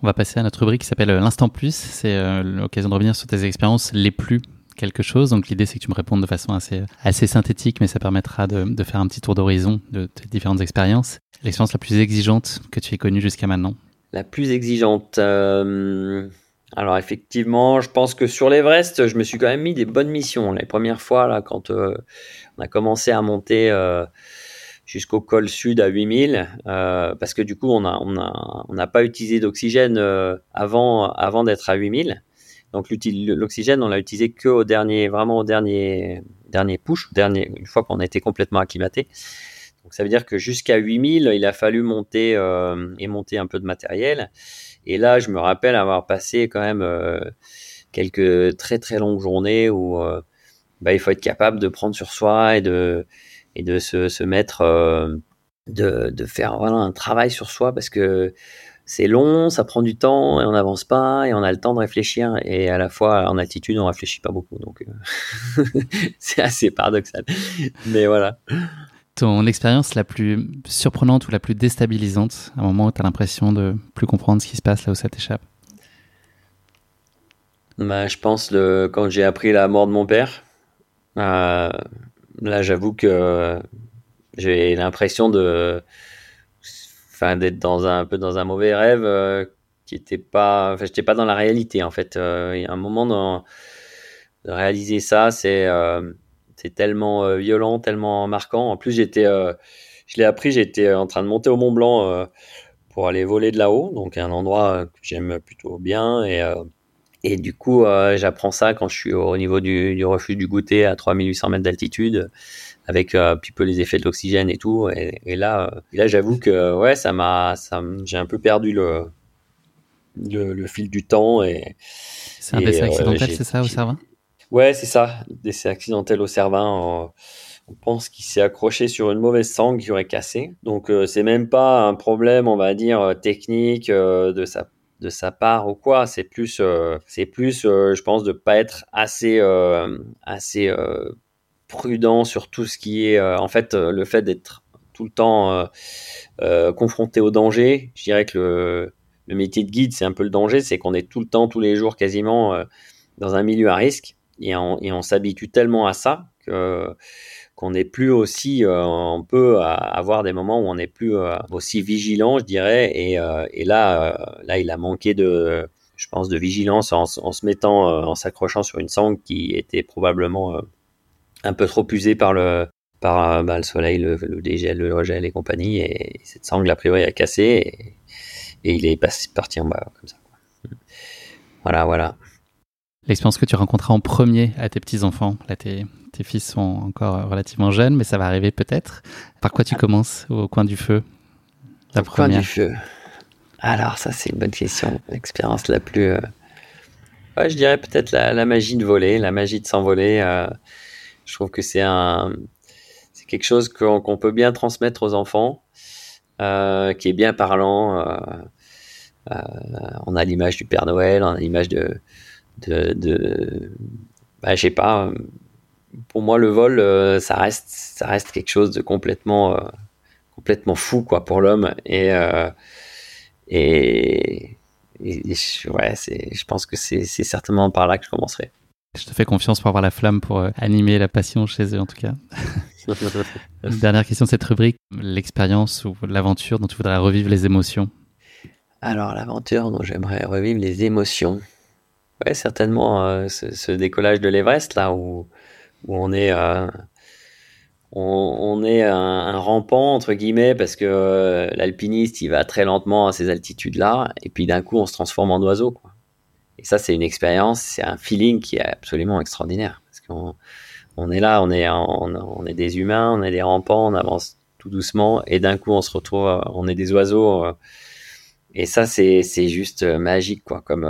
On va passer à notre rubrique qui s'appelle euh, l'instant plus. C'est euh, l'occasion de revenir sur tes expériences les plus quelque chose. Donc l'idée c'est que tu me répondes de façon assez, assez synthétique, mais ça permettra de, de faire un petit tour d'horizon de tes différentes expériences. L'expérience la plus exigeante que tu aies connue jusqu'à maintenant La plus exigeante euh, alors effectivement, je pense que sur l'Everest, je me suis quand même mis des bonnes missions. Les premières fois, là, quand euh, on a commencé à monter euh, jusqu'au col sud à 8000, euh, parce que du coup, on n'a pas utilisé d'oxygène avant, d'être à 8000. Donc l'oxygène, on l'a utilisé que au dernier, vraiment au dernier, dernier push, une fois qu'on a été complètement acclimaté. Donc ça veut dire que jusqu'à 8000, il a fallu monter et monter un peu de matériel. Et là, je me rappelle avoir passé quand même euh, quelques très très longues journées où euh, bah, il faut être capable de prendre sur soi et de, et de se, se mettre, euh, de, de, faire voilà, un travail sur soi parce que c'est long, ça prend du temps et on n'avance pas et on a le temps de réfléchir et à la fois en altitude on réfléchit pas beaucoup. Donc c'est assez paradoxal. Mais voilà ton expérience la plus surprenante ou la plus déstabilisante, à un moment où tu as l'impression de plus comprendre ce qui se passe là où ça t'échappe? Bah, Je pense le, quand j'ai appris la mort de mon père, euh, là j'avoue que j'ai l'impression de enfin d'être dans un, peu dans un mauvais rêve euh, qui était pas j'étais pas dans la réalité en fait. Euh, il y a un moment de réaliser ça c'est c'est tellement euh, violent, tellement marquant. En plus, j'étais, euh, je l'ai appris, j'étais en train de monter au Mont Blanc euh, pour aller voler de là-haut, donc un endroit que j'aime plutôt bien. Et, et du coup, j'apprends ça quand je suis au niveau du, du refuge du goûter à 3800 mètres d'altitude, avec un petit peu les effets de l'oxygène et tout. Et, là, là j'avoue que ouais, ça m'a, ça, j'ai un peu perdu le, le, fil du temps. Et, c'est un décès accidentel, c'est ça, au cerveau? Ouais, c'est ça, décès accidentel au cervin. On, pense qu'il s'est accroché sur une mauvaise sangle qui aurait cassé. Donc c'est même pas un problème, on va dire, technique de sa de sa part ou quoi. C'est plus, c'est plus, je pense, de pas être assez, assez prudent sur tout ce qui est, en fait, le fait d'être tout le temps confronté au danger. Je dirais que le, métier de guide, c'est un peu le danger, c'est qu'on est tout le temps, tous les jours quasiment euh, dans un milieu à risque et on, s'habitue tellement à ça qu'on n'est plus aussi, euh, on peut avoir des moments où on n'est plus euh, aussi vigilant, je dirais. Et, et là, là, il a manqué de, je pense, de vigilance en, se mettant, en s'accrochant sur une sangle qui était probablement un peu trop usée par le, par bah, le soleil, le, le dégel, le regel et compagnie. Et cette sangle, a priori, a cassé. Et, et il est parti en bas comme ça. Voilà, voilà. L'expérience que tu rencontras en premier à tes petits-enfants, là tes, tes, fils sont encore relativement jeunes, mais ça va arriver peut-être. Par quoi tu ah. commences au coin du feu? La au coin du feu. Alors ça c'est une bonne question. L'expérience la plus... Euh, je dirais peut-être la, magie de voler, la magie de s'envoler. Euh, je trouve que c'est un... C'est quelque chose qu'on peut bien transmettre aux enfants. Euh, qui est bien parlant. Euh, euh, on a l'image du Père Noël, on a l'image de, de, de bah, je sais pas. Pour moi, le vol, ça reste, ça reste quelque chose de complètement, complètement fou, quoi, pour l'homme. Et, et, ouais, c'est, je pense que c'est, c'est certainement par là que je commencerai. Je te fais confiance pour avoir la flamme pour animer la passion chez eux, en tout cas. Dernière question de cette rubrique, l'expérience ou l'aventure dont tu voudrais revivre les émotions? Alors, l'aventure dont j'aimerais revivre les émotions. Ouais, certainement euh, ce, décollage de l'Everest, là, où, on est, euh, un, rampant, entre guillemets, parce que euh, l'alpiniste, il va très lentement à ces altitudes-là, et puis d'un coup, on se transforme en oiseau. Et ça, c'est une expérience, c'est un feeling qui est absolument extraordinaire. Parce qu'on on est là, on est, on, est des humains, on est des rampants, on avance tout doucement, et d'un coup on se retrouve, on est des oiseaux, et ça c'est juste magique quoi, comme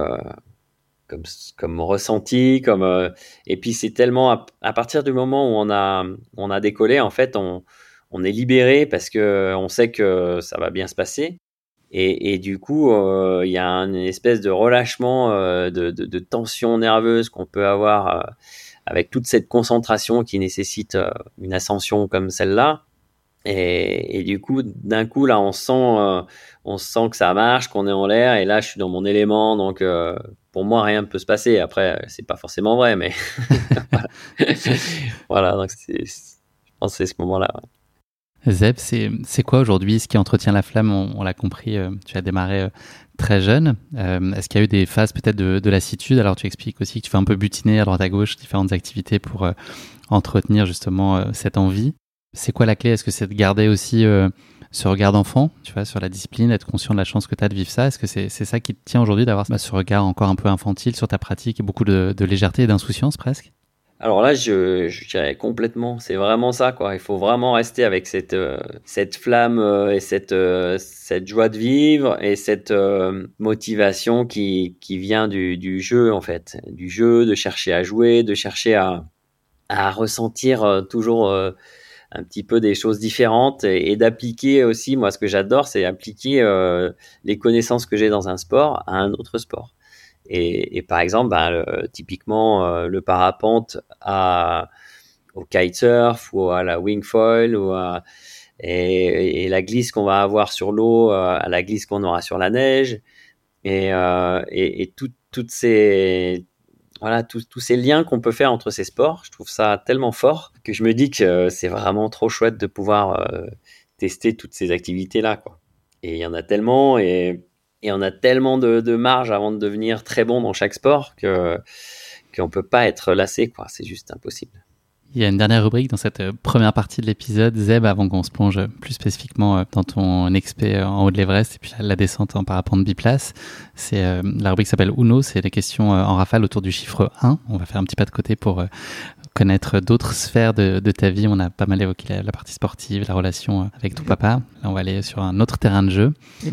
comme ressenti, comme et puis c'est tellement à, partir du moment où on a on a décollé en fait on on est libéré parce que on sait que ça va bien se passer. Et, et du coup, il y a une espèce de relâchement de, de, de, tension nerveuse qu'on peut avoir avec toute cette concentration qui nécessite euh, une ascension comme celle-là. Et, du coup, d'un coup, là, on sent, euh, on sent que ça marche, qu'on est en l'air, et là, je suis dans mon élément, donc euh, pour moi, rien ne peut se passer. Après, c'est pas forcément vrai, mais voilà. donc je pense que c'est ce moment-là. Zeb, c'est quoi aujourd'hui ce qui entretient la flamme? On, l'a compris, tu as démarré très jeune. Euh, est-ce qu'il y a eu des phases peut-être de, lassitude? Alors tu expliques aussi que tu fais un peu butiner à droite à gauche différentes activités pour euh, entretenir justement euh, cette envie. C'est quoi la clé? Est-ce que c'est de garder aussi ce regard d'enfant, tu vois, sur la discipline, être conscient de la chance que tu as de vivre ça Est-ce que c'est ça qui te tient aujourd'hui d'avoir bah, ce regard encore un peu infantile sur ta pratique et beaucoup de légèreté et d'insouciance presque? Alors là, je, je dirais complètement, c'est vraiment ça, quoi. Il faut vraiment rester avec cette, euh, cette flamme euh, et cette, euh, cette joie de vivre et cette motivation qui, qui vient du, du jeu, en fait. Du jeu, de chercher à jouer, de chercher à, à ressentir toujours un petit peu des choses différentes et, d'appliquer aussi, moi, ce que j'adore, c'est appliquer les connaissances que j'ai dans un sport à un autre sport. Et, par exemple, ben, typiquement, euh, le parapente à, au kitesurf ou à la wingfoil ou et, la glisse qu'on va avoir sur l'eau euh, à la glisse qu'on aura sur la neige et, euh, et, toutes ces voilà tous ces liens qu'on peut faire entre ces sports je trouve ça tellement fort que je me dis que c'est vraiment trop chouette de pouvoir tester toutes ces activités là quoi et il y en a tellement et et on a tellement de, de, marge avant de devenir très bon dans chaque sport que qu'on peut pas être lassé. C'est juste impossible. Il y a une dernière rubrique dans cette euh, première partie de l'épisode, Zeb, avant qu'on se plonge plus spécifiquement euh, dans ton expé euh, en haut de l'Everest et puis la descente en parapente biplace. C'est la rubrique s'appelle Uno, c'est des questions en rafale autour du chiffre 1. On va faire un petit pas de côté pour connaître d'autres sphères de, de, ta vie. On a pas mal évoqué la, la, partie sportive, la relation avec ton papa. Là, on va aller sur un autre terrain de jeu.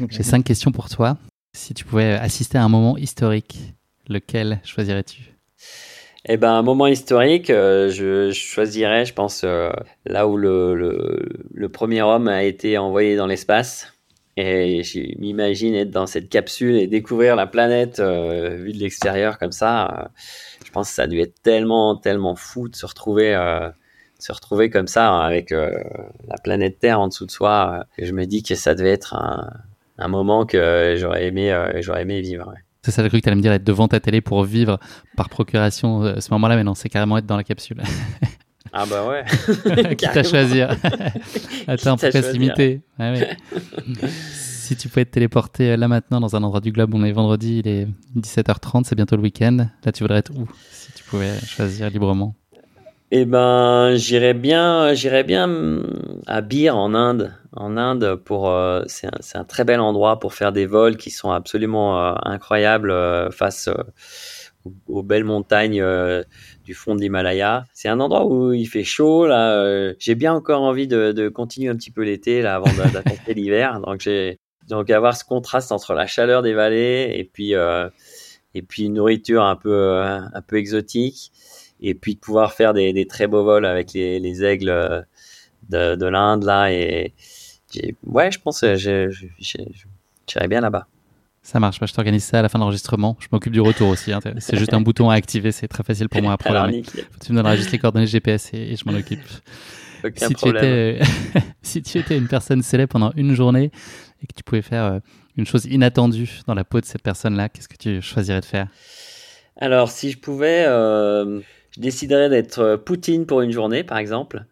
J'ai cinq questions pour toi. Si tu pouvais assister à un moment historique, lequel choisirais-tu? Eh ben, un moment historique, je, je, choisirais, je pense, là où le, le, le, premier homme a été envoyé dans l'espace. Et je m'imagine être dans cette capsule et découvrir la planète vue de l'extérieur comme ça. je pense que ça a dû être tellement, tellement fou de se retrouver se retrouver comme ça hein, avec euh, la planète Terre en dessous de soi. Euh, je me dis que ça devait être un, un moment que j'aurais aimé, euh, j'aurais aimé vivre. C'est ça, j'ai cru que tu allais me dire être devant ta télé pour vivre par procuration à ce moment-là, mais non, c'est carrément être dans la capsule. Ah bah ouais. Quitte à choisir. Attends, procrastinité. Ah ouais. si tu pouvais te téléporter là maintenant dans un endroit du globe, on est vendredi, il est 17h30, c'est bientôt le week-end. Là, tu voudrais être où si tu pouvais choisir librement? Eh ben, j'irais bien, j'irais bien mm, à Bir en Inde. En Inde, pour euh, c'est un, un, très bel endroit pour faire des vols qui sont absolument euh, incroyables euh, face aux, belles montagnes du fond de l'Himalaya. C'est un endroit où il fait chaud là. j'ai bien encore envie de, de, continuer un petit peu l'été là avant d'attaquer l'hiver. Donc j'ai donc avoir ce contraste entre la chaleur des vallées et puis et puis une nourriture un peu un peu exotique et puis de pouvoir faire des, des très beaux vols avec les, les aigles euh, de, de l'Inde là et ouais je pense que j'irai bien là-bas ça marche, je t'organise ça à la fin de l'enregistrement. Je m'occupe du retour aussi. Hein. C'est juste un bouton à activer, c'est très facile pour moi à programmer. tu me donneras juste les coordonnées GPS et, je m'en occupe. si, tu étais, si tu étais une personne célèbre pendant une journée et que tu pouvais faire euh, une chose inattendue dans la peau de cette personne-là, qu'est-ce que tu choisirais de faire? Alors, si je pouvais, euh, je déciderais d'être euh, Poutine pour une journée, par exemple,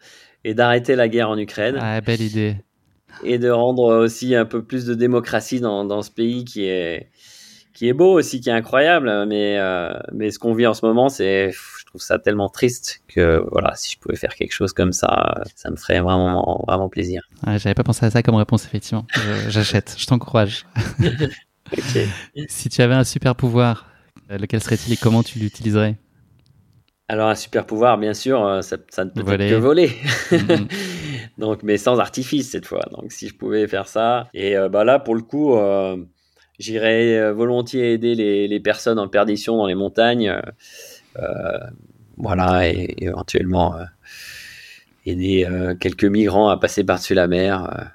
et d'arrêter la guerre en Ukraine. Ah, belle idée. Et de rendre aussi un peu plus de démocratie dans, dans ce pays qui est, qui est beau aussi, qui est incroyable. Mais, euh, mais ce qu'on vit en ce moment, c'est, je trouve ça tellement triste que voilà, si je pouvais faire quelque chose comme ça, ça me ferait vraiment, vraiment plaisir. J'avais pas pensé à ça comme réponse, effectivement. J'achète, je t'encourage. Si tu avais un super pouvoir, lequel serait-il et comment tu l'utiliserais? Alors un super pouvoir, bien sûr, euh, ça, ne peut être que voler. Mhm. Donc, mais sans artifice cette fois. Donc, si je pouvais faire ça, et euh, bah là, pour le coup, euh, j'irais volontiers aider les, personnes en perdition dans les montagnes. voilà, et, éventuellement aider quelques migrants à passer par-dessus la mer.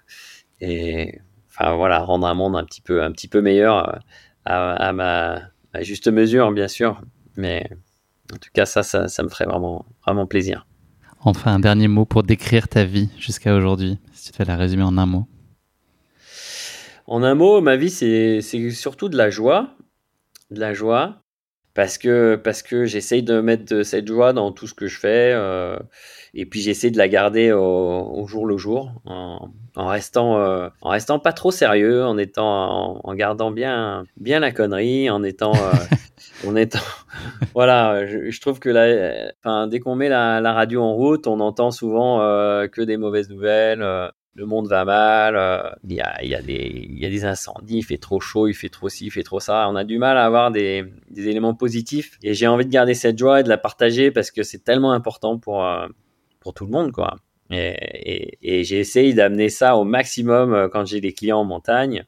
et enfin voilà, rendre un monde un petit peu, un petit peu meilleur à, ma à juste mesure, bien sûr. Mais en tout cas, ça, ça, me ferait vraiment, vraiment plaisir. Enfin, un dernier mot pour décrire ta vie jusqu'à aujourd'hui, si tu fais la résumer en un mot. En un mot, ma vie, c'est surtout de la joie. De la joie. Parce que, parce que j'essaye de mettre de cette joie dans tout ce que je fais. Euh, et puis j'essaie de la garder au, jour le jour, en, restant, euh, en restant pas trop sérieux, en étant, en, gardant bien, bien la connerie, en étant, euh, en étant, voilà. Je, trouve que là, enfin, dès qu'on met la, la, radio en route, on entend souvent euh, que des mauvaises nouvelles. Le monde va mal, il y, a, des, incendies, il fait trop chaud, il fait trop ci, il fait trop ça. On a du mal à avoir des, éléments positifs. Et j'ai envie de garder cette joie et de la partager parce que c'est tellement important pour, pour tout le monde, quoi. Et, et, d'amener ça au maximum euh, quand j'ai des clients en montagne,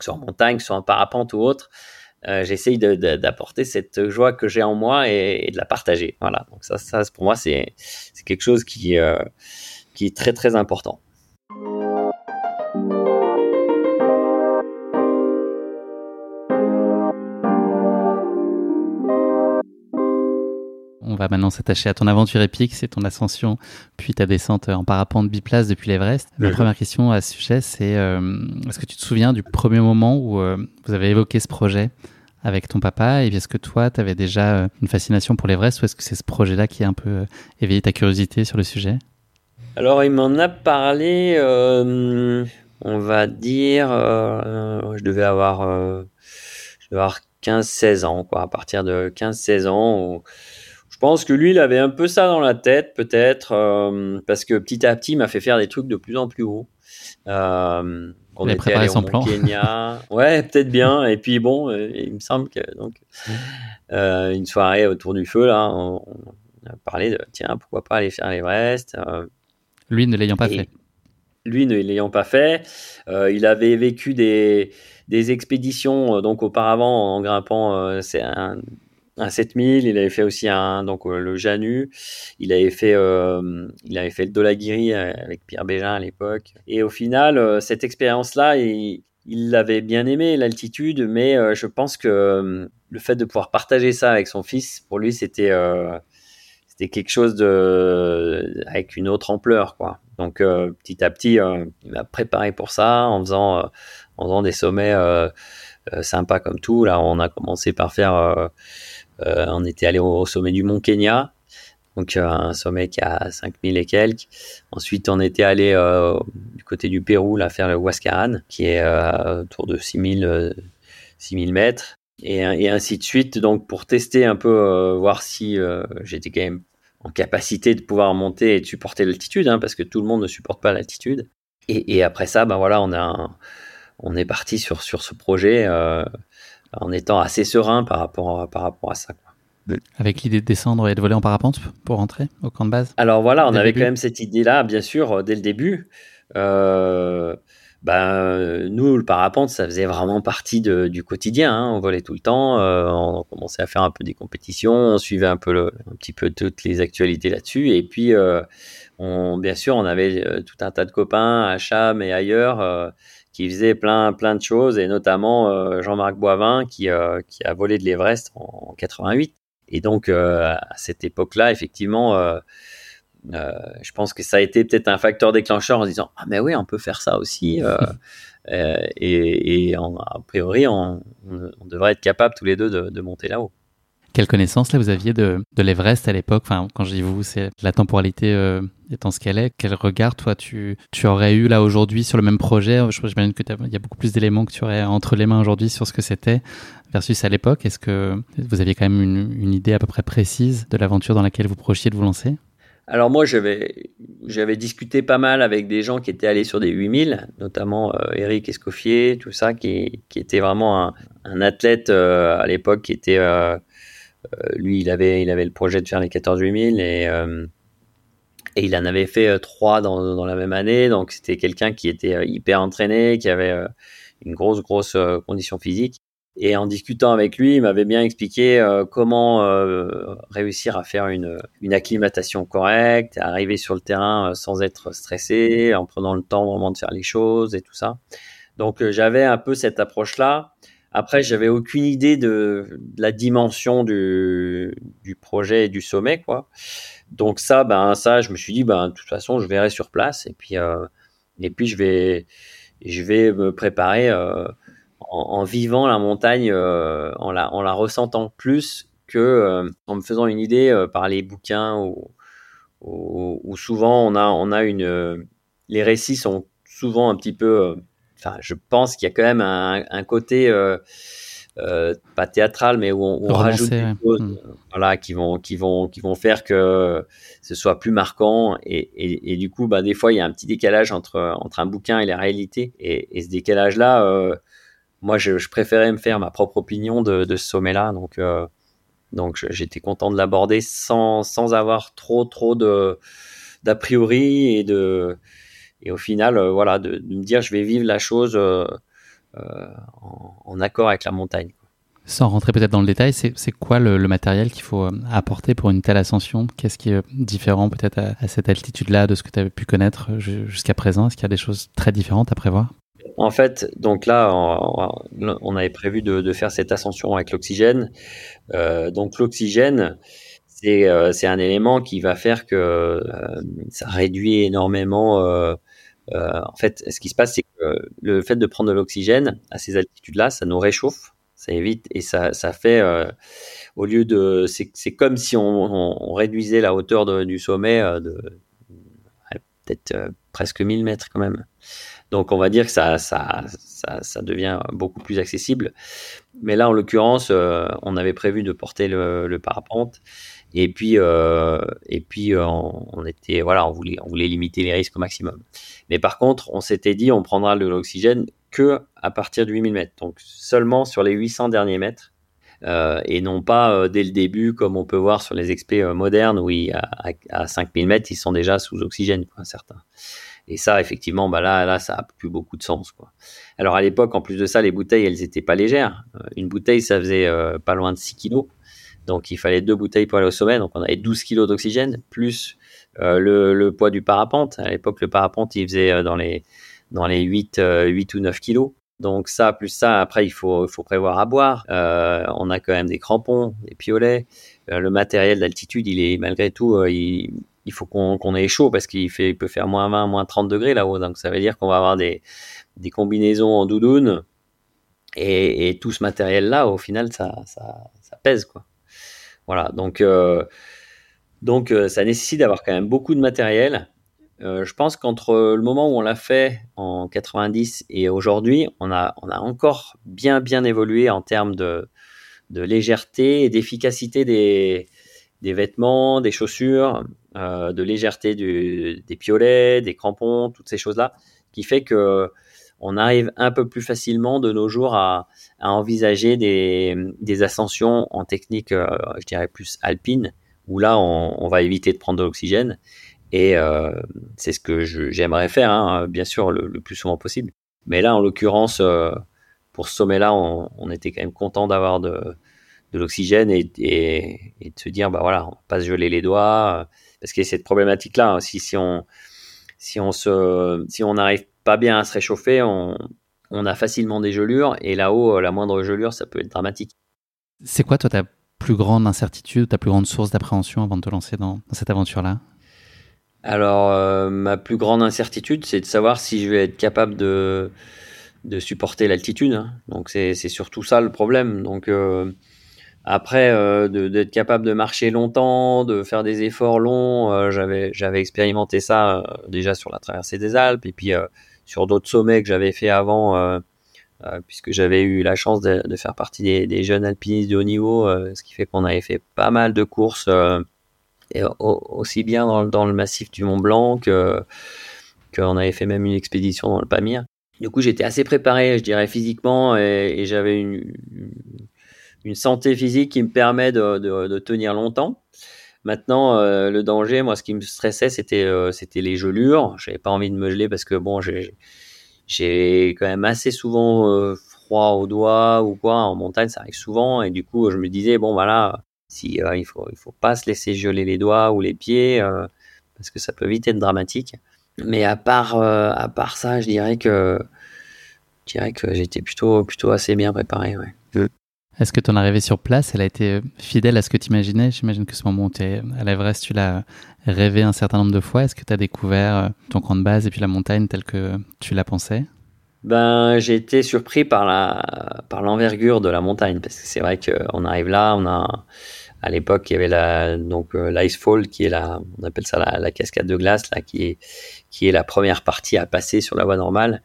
soit en montagne, soit en parapente ou autre. Euh, j'essaye d'apporter cette joie que j'ai en moi et, de la partager. Voilà. Donc ça, pour moi, c'est quelque chose qui, euh, qui est très très important. Va maintenant s'attacher à ton aventure épique, c'est ton ascension, puis ta descente en parapente biplace depuis l'Everest. La première question à ce sujet, c'est euh, est-ce que tu te souviens du premier moment où euh, vous avez évoqué ce projet avec ton papa Et est-ce que toi, tu avais déjà euh, une fascination pour l'Everest ou est-ce que c'est ce projet-là qui a un peu éveillé ta curiosité sur le sujet? Alors, il m'en a parlé, on va dire, je devais avoir, avoir 15-16 ans, quoi, à partir de 15-16 ans. Je pense que lui, il avait un peu ça dans la tête, peut-être, euh, parce que petit à petit, il m'a fait faire des trucs de plus en plus hauts. Euh, on était préparé son plan. Kenya. ouais, peut-être bien. Et puis bon, euh, il me semble que donc euh, une soirée autour du feu là, on, a parlé de tiens pourquoi pas aller faire l'Everest. lui ne l'ayant pas fait. Lui ne l'ayant pas fait, il avait vécu des des expéditions donc auparavant en grimpant. c'est un un 7000, il avait fait aussi un donc le Janu, il avait fait il avait fait le Dolagiri avec Pierre Bégin à l'époque. Et au final, cette expérience là, il, l'avait bien aimé l'altitude, mais je pense que le fait de pouvoir partager ça avec son fils, pour lui, c'était c'était quelque chose de avec une autre ampleur, quoi. Donc petit à petit, il m'a préparé pour ça en faisant en faisant des sommets euh, sympa comme tout. Là, on a commencé par faire, euh, euh, on était allé au, sommet du Mont Kenya, donc un sommet qui a 5000 et quelques. Ensuite, on était allé du côté du Pérou, là, faire le Huascaran, qui est autour de 6000 6000 mètres. Et, et, ainsi de suite. Donc, pour tester un peu, voir si j'étais quand même en capacité de pouvoir monter et de supporter l'altitude, hein, parce que tout le monde ne supporte pas l'altitude. Et, et, après ça, ben voilà, on a un, on est parti sur, sur ce projet euh, en étant assez serein par rapport, par rapport à ça. Avec l'idée de descendre et de voler en parapente pour rentrer au camp de base? Alors voilà, on avait quand même cette idée-là, bien sûr, euh, dès le début. Euh, ben, nous, le parapente, ça faisait vraiment partie du quotidien. Hein. On volait tout le temps. on commençait à faire un peu des compétitions. On suivait un peu le, un petit peu toutes les actualités là-dessus. Et puis, on, bien sûr, on avait tout un tas de copains à Cham et ailleurs qui faisait plein plein de choses et notamment euh, Jean-Marc Boivin qui, euh, qui a volé de l'Everest en, 88 et donc euh, à cette époque-là effectivement je pense que ça a été peut-être un facteur déclencheur en se disant ah mais oui on peut faire ça aussi et, et a priori on, on, devrait être capable tous les deux de, de monter là-haut. Quelle connaissance là vous aviez de, de l'Everest à l'époque? Enfin, quand je dis vous, c'est la temporalité euh, étant ce qu'elle est. Quel regard toi tu, tu aurais eu là aujourd'hui sur le même projet? Je J'imagine que il y a beaucoup plus d'éléments que tu aurais entre les mains aujourd'hui sur ce que c'était versus à l'époque. Est-ce que vous aviez quand même une, idée à peu près précise de l'aventure dans laquelle vous projetiez de vous lancer? Alors moi, j'avais, discuté pas mal avec des gens qui étaient allés sur des 8000, notamment euh, Eric Escoffier, tout ça, qui, qui était vraiment un, un athlète euh, à l'époque qui était lui, il avait, il avait le projet de faire les 14 8000 et, euh, et il en avait fait euh, trois dans, dans la même année. Donc, c'était quelqu'un qui était hyper entraîné, qui avait une grosse, grosse condition physique. Et en discutant avec lui, il m'avait bien expliqué comment réussir à faire une, une acclimatation correcte, arriver sur le terrain sans être stressé, en prenant le temps vraiment de faire les choses et tout ça. Donc j'avais un peu cette approche-là. Après, j'avais aucune idée de, la dimension du, projet et du sommet, quoi. Donc ça, ben ça, je me suis dit, ben de toute façon, je verrai sur place et puis euh, et puis je vais je vais me préparer euh, en, vivant la montagne, euh, en la en la ressentant plus que en me faisant une idée par les bouquins ou, ou, souvent on a on a une les récits sont souvent un petit peu je pense qu'il y a quand même un, côté euh, euh, pas théâtral, mais où on, rajoute des choses, hmm. voilà, qui vont, qui vont, qui vont faire que ce soit plus marquant. Et, du coup, bah, des fois, il y a un petit décalage entre entre un bouquin et la réalité. Et, ce décalage-là, euh, moi, je, préférais me faire ma propre opinion de, ce sommet-là. Donc, donc, j'étais content de l'aborder sans, sans avoir trop, trop de d'a priori et de et au final, euh, voilà, de, me dire je vais vivre la chose euh, euh, en, accord avec la montagne. Sans rentrer peut-être dans le détail, c'est quoi le, matériel qu'il faut apporter pour une telle ascension? Qu'est-ce qui est différent peut-être à, cette altitude-là de ce que tu avais pu connaître jusqu'à présent? Est-ce qu'il y a des choses très différentes à prévoir? En fait, donc là, on, avait prévu de, faire cette ascension avec l'oxygène. donc l'oxygène, c'est un élément qui va faire que ça réduit énormément euh, en fait, ce qui se passe, c'est que le fait de prendre de l'oxygène à ces altitudes-là, ça nous réchauffe, ça évite et ça, ça fait, euh, au lieu de, c'est comme si on, réduisait la hauteur du sommet euh, de peut-être presque 1000 mètres quand même. Donc on va dire que ça, ça, ça, devient beaucoup plus accessible. Mais là, en l'occurrence, on avait prévu de porter le parapente et puis, euh, et puis euh, on, était, voilà, on voulait, on voulait limiter les risques au maximum. Mais par contre, on s'était dit, on prendra de l'oxygène que à partir de 8000 mètres, donc seulement sur les 800 derniers mètres, euh, et non pas dès le début, comme on peut voir sur les euh, modernes, où à, à, 5000 mètres, ils sont déjà sous oxygène, quoi, certains. Et ça, effectivement, bah là, là, ça a plus beaucoup de sens, quoi. Alors à l'époque, en plus de ça, les bouteilles, elles étaient pas légères. Une bouteille, ça faisait pas loin de 6 kilos. Donc il fallait deux bouteilles pour aller au sommet. Donc on avait 12 kilos d'oxygène, plus euh, le, poids du parapente. À l'époque, le parapente, il faisait euh, dans les, dans les 8, 8 ou 9 kilos. Donc ça, plus ça, après, il faut, prévoir à boire. on a quand même des crampons, des piolets. le matériel d'altitude, il est malgré tout, il, faut qu'on ait chaud parce qu'il peut faire moins 20, moins 30 degrés là-haut. Donc ça veut dire qu'on va avoir des, combinaisons en doudoune et, tout ce matériel-là, au final, ça, ça, ça, pèse quoi. Donc euh, donc euh, ça nécessite d'avoir quand même beaucoup de matériel. Euh, je pense qu'entre le moment où on l'a fait en 90 et aujourd'hui, on a, on a encore bien bien évolué en termes de, légèreté et d'efficacité des, des vêtements, des chaussures, de légèreté des piolets, des crampons, toutes ces choses-là, qui fait que on arrive un peu plus facilement de nos jours à, envisager des, ascensions en technique, euh, je dirais plus alpine, où là on, va éviter de prendre de l'oxygène. Et euh, c'est ce que j'aimerais faire, hein, bien sûr, le, plus souvent possible. Mais là, en l'occurrence, euh, pour ce sommet-là, on, on, était quand même content d'avoir de, l'oxygène et, de se dire, bah voilà, on pas se geler les doigts, parce qu'il y a cette problématique-là. Hein. Si, on si on si pas bien à se réchauffer, on, on a facilement des gelures et là-haut, la moindre gelure, ça peut être dramatique. C'est quoi toi ta plus grande incertitude, ta plus grande source d'appréhension avant de te lancer dans, dans cette aventure-là? Alors, euh, ma plus grande incertitude, c'est de savoir si je vais être capable de, de supporter l'altitude. Hein. Donc, c'est surtout ça le problème. Donc, euh, après, euh, d'être capable de marcher longtemps, de faire des efforts longs, euh, j'avais expérimenté ça euh, déjà sur la traversée des Alpes et puis euh, sur d'autres sommets que j'avais fait avant, puisque j'avais eu la chance de, faire partie des, jeunes alpinistes de haut niveau, ce qui fait qu'on avait fait pas mal de courses, et aussi bien dans, le massif du Mont Blanc que qu'on avait fait même une expédition dans le Pamir. Du coup, j'étais assez préparé, je dirais physiquement, et, j'avais une, une santé physique qui me permet de, de tenir longtemps. Maintenant, euh, le danger, moi, ce qui me stressait, c'était euh, c'était les gelures. J'avais pas envie de me geler parce que bon, j'ai quand même assez souvent euh, froid aux doigts ou quoi en montagne, ça arrive souvent. Et du coup, je me disais bon, voilà, si il faut il faut pas se laisser geler les doigts ou les pieds parce que ça peut vite être dramatique. Mais à part à part ça, je dirais que je dirais que j'étais plutôt plutôt assez bien préparé. Ouais. Est-ce que ton arrivée sur place, elle a été fidèle à ce que tu imaginais J'imagine que ce moment où tu es à l'Everest, tu l'as rêvé un certain nombre de fois. Est-ce que tu as découvert euh, ton camp de base et puis la montagne telle que tu la pensais? Ben, j'ai été surpris par la par l'envergure de la montagne parce que c'est vrai qu'on arrive là, on a à l'époque il y avait la donc euh, l'icefall qui est la on appelle ça la, la, cascade de glace là qui est qui est la première partie à passer sur la voie normale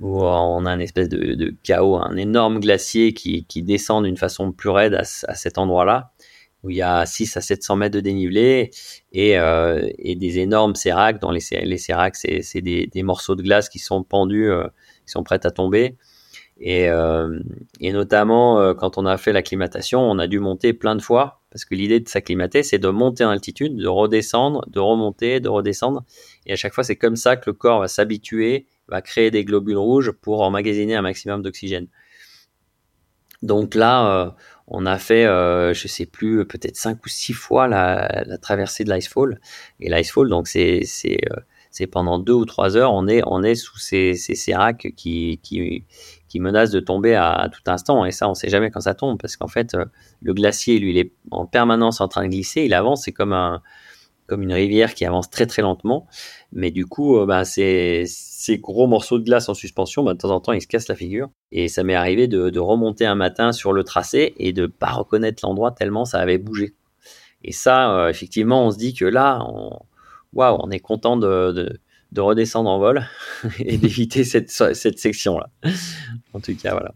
où on a une espèce de, chaos, un énorme glacier qui, descend d'une façon plus raide à, cet endroit-là, où il y a 6 à 700 mètres de dénivelé et, euh, et des énormes séracs. Dans les, les c'est des, morceaux de glace qui sont pendus, euh, qui sont prêts à tomber. Et, euh, notamment, euh, quand on a fait l'acclimatation, on a dû monter plein de fois, parce que l'idée de s'acclimater, c'est de monter en altitude, de redescendre, de remonter, de redescendre. Et à chaque fois, c'est comme ça que le corps va s'habituer va créer des globules rouges pour emmagasiner un maximum d'oxygène. Donc là, euh, on a fait, euh, je sais plus, peut-être cinq ou six fois la, traversée de l'icefall. Et l'icefall, donc c'est c'est euh, c'est pendant deux ou trois heures, on est on est sous ces ces séracs qui qui qui menacent de tomber à, tout instant. Et ça, on sait jamais quand ça tombe parce qu'en fait, euh, le glacier, lui, il est en permanence en train de glisser. Il avance, c'est comme un comme une rivière qui avance très très lentement. Mais du coup, euh, bah, ces, ces gros morceaux de glace en suspension, bah, de temps en temps, ils se cassent la figure. Et ça m'est arrivé de, remonter un matin sur le tracé et de pas reconnaître l'endroit tellement ça avait bougé. Et ça, euh, effectivement, on se dit que là, on, on est content de, de, de redescendre en vol et d'éviter cette, section-là. en tout cas, voilà.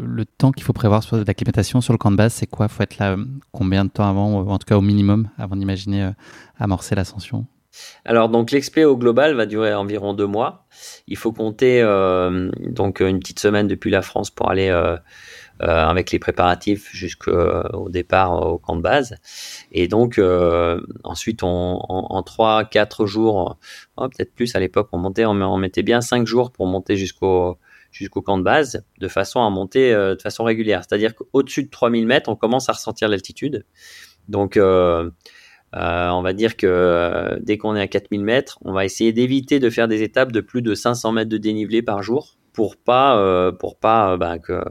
Le temps qu'il faut prévoir sur l'acclimatation sur le camp de base, c'est quoi? Il faut être là euh, combien de temps avant, en tout cas au minimum, avant d'imaginer euh, amorcer l'ascension? Alors donc l'expé au global va durer environ deux mois. Il faut compter euh, donc une petite semaine depuis la France pour aller euh, euh, avec les préparatifs jusqu'au départ au camp de base. Et donc ensuite en, trois quatre jours, oh, peut-être plus à l'époque on montait, on, on mettait bien cinq jours pour monter jusqu'au jusqu'au camp de base de façon à monter de façon régulière. C'est-à-dire qu'au-dessus de 3000 mètres, on commence à ressentir l'altitude. Donc, on va dire que dès qu'on est à 4000 mètres, on va essayer d'éviter de faire des étapes de plus de 500 mètres de dénivelé par jour pour pas, pour pas bah, que,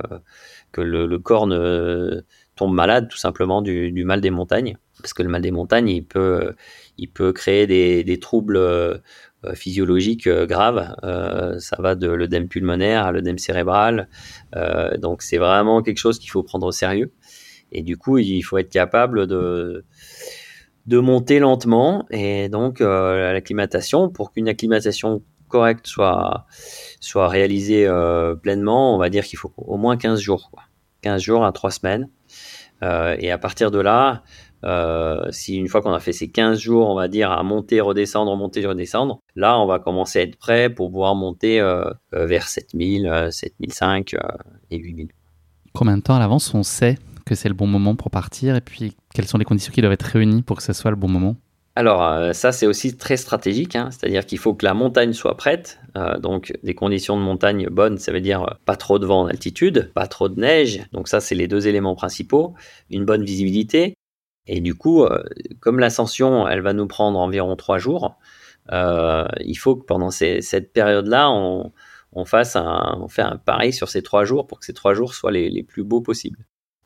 le, corps ne tombe malade tout simplement du, mal des montagnes parce que le mal des montagnes, il peut, il peut créer des, troubles euh, physiologiques euh, graves. Euh, ça va de l'œdème pulmonaire à l'œdème cérébral. Euh, donc c'est vraiment quelque chose qu'il faut prendre au sérieux. Et du coup, il faut être capable de, de monter lentement. Et donc l'acclimatation, pour qu'une acclimatation correcte soit, soit réalisée pleinement, on va dire qu'il faut au moins 15 jours. Quoi. 15 jours à 3 semaines. et à partir de là, euh, si une fois qu'on a fait ces 15 jours, on va dire, à monter, redescendre, monter, redescendre, là, on va commencer à être prêt pour pouvoir monter euh, euh vers 7000, 7005 euh, et 8000. Combien de temps à l'avance on sait? C'est le bon moment pour partir et puis quelles sont les conditions qui doivent être réunies pour que ce soit le bon moment alors ça c'est aussi très stratégique, hein. c'est-à-dire qu'il faut que la montagne soit prête, donc des conditions de montagne bonnes, ça veut dire pas trop de vent en altitude, pas trop de neige, donc ça c'est les deux éléments principaux, une bonne visibilité, et du coup, euh, comme l'ascension, elle va nous prendre environ trois jours, euh, il faut que pendant cette période-là, on, fasse un, on pari sur ces trois jours pour que ces trois jours soient les, plus beaux possibles.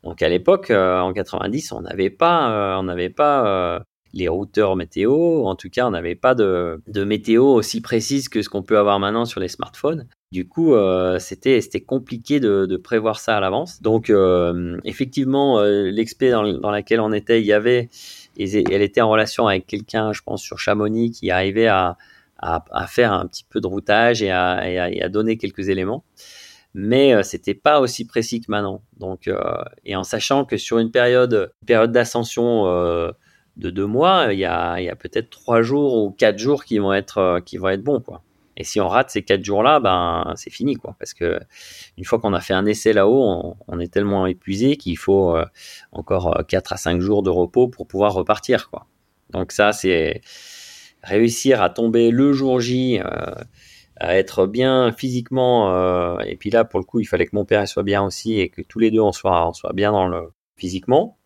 Donc à l'époque, euh, en 90, on n'avait pas, on n'avait pas les routeurs météo. En tout cas, on n'avait pas de, météo aussi précise que ce qu'on peut avoir maintenant sur les smartphones. Du coup, euh, c'était compliqué de, prévoir ça à l'avance. Donc, euh, effectivement, euh, l'expé dans, laquelle on était, il y avait, elle était en relation avec quelqu'un, je pense, sur Chamonix, qui arrivait à, faire un petit peu de routage et à donner quelques éléments mais euh, c'était pas aussi précis que maintenant. Donc, euh, et en sachant que sur une période, période d'ascension euh, de deux mois, il y a, y a peut-être trois jours ou quatre jours qui vont être, qui vont être bons, quoi. Et si on rate ces quatre jours-là, ben c'est fini quoi. Parce que une fois qu'on a fait un essai là-haut, on, est tellement épuisé qu'il faut encore 4 euh, à 5 jours de repos pour pouvoir repartir quoi. Donc ça c'est réussir à tomber le jour J, à être bien physiquement. et puis là pour le coup, il fallait que mon père soit bien aussi et que tous les deux on soit, on soit bien dans le physiquement.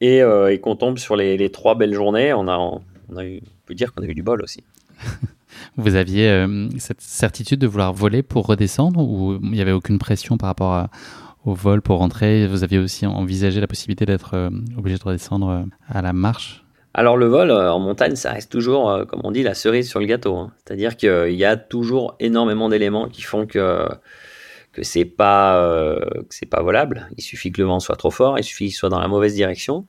Et, et qu'on tombe sur les, trois belles journées, on a, on a eu, peut dire qu'on a eu du bol aussi. Vous aviez euh, cette certitude de vouloir voler pour redescendre ou il n'y avait aucune pression par rapport au vol pour rentrer? Vous aviez aussi envisagé la possibilité d'être euh, obligé de redescendre euh, à la marche? Alors le vol en montagne, ça reste toujours, comme on dit, la cerise sur le gâteau. Hein. C'est-à-dire qu'il y a toujours énormément d'éléments qui font que que c'est pas c'est pas volable. Il suffit que le vent soit trop fort, il suffit qu'il soit dans la mauvaise direction.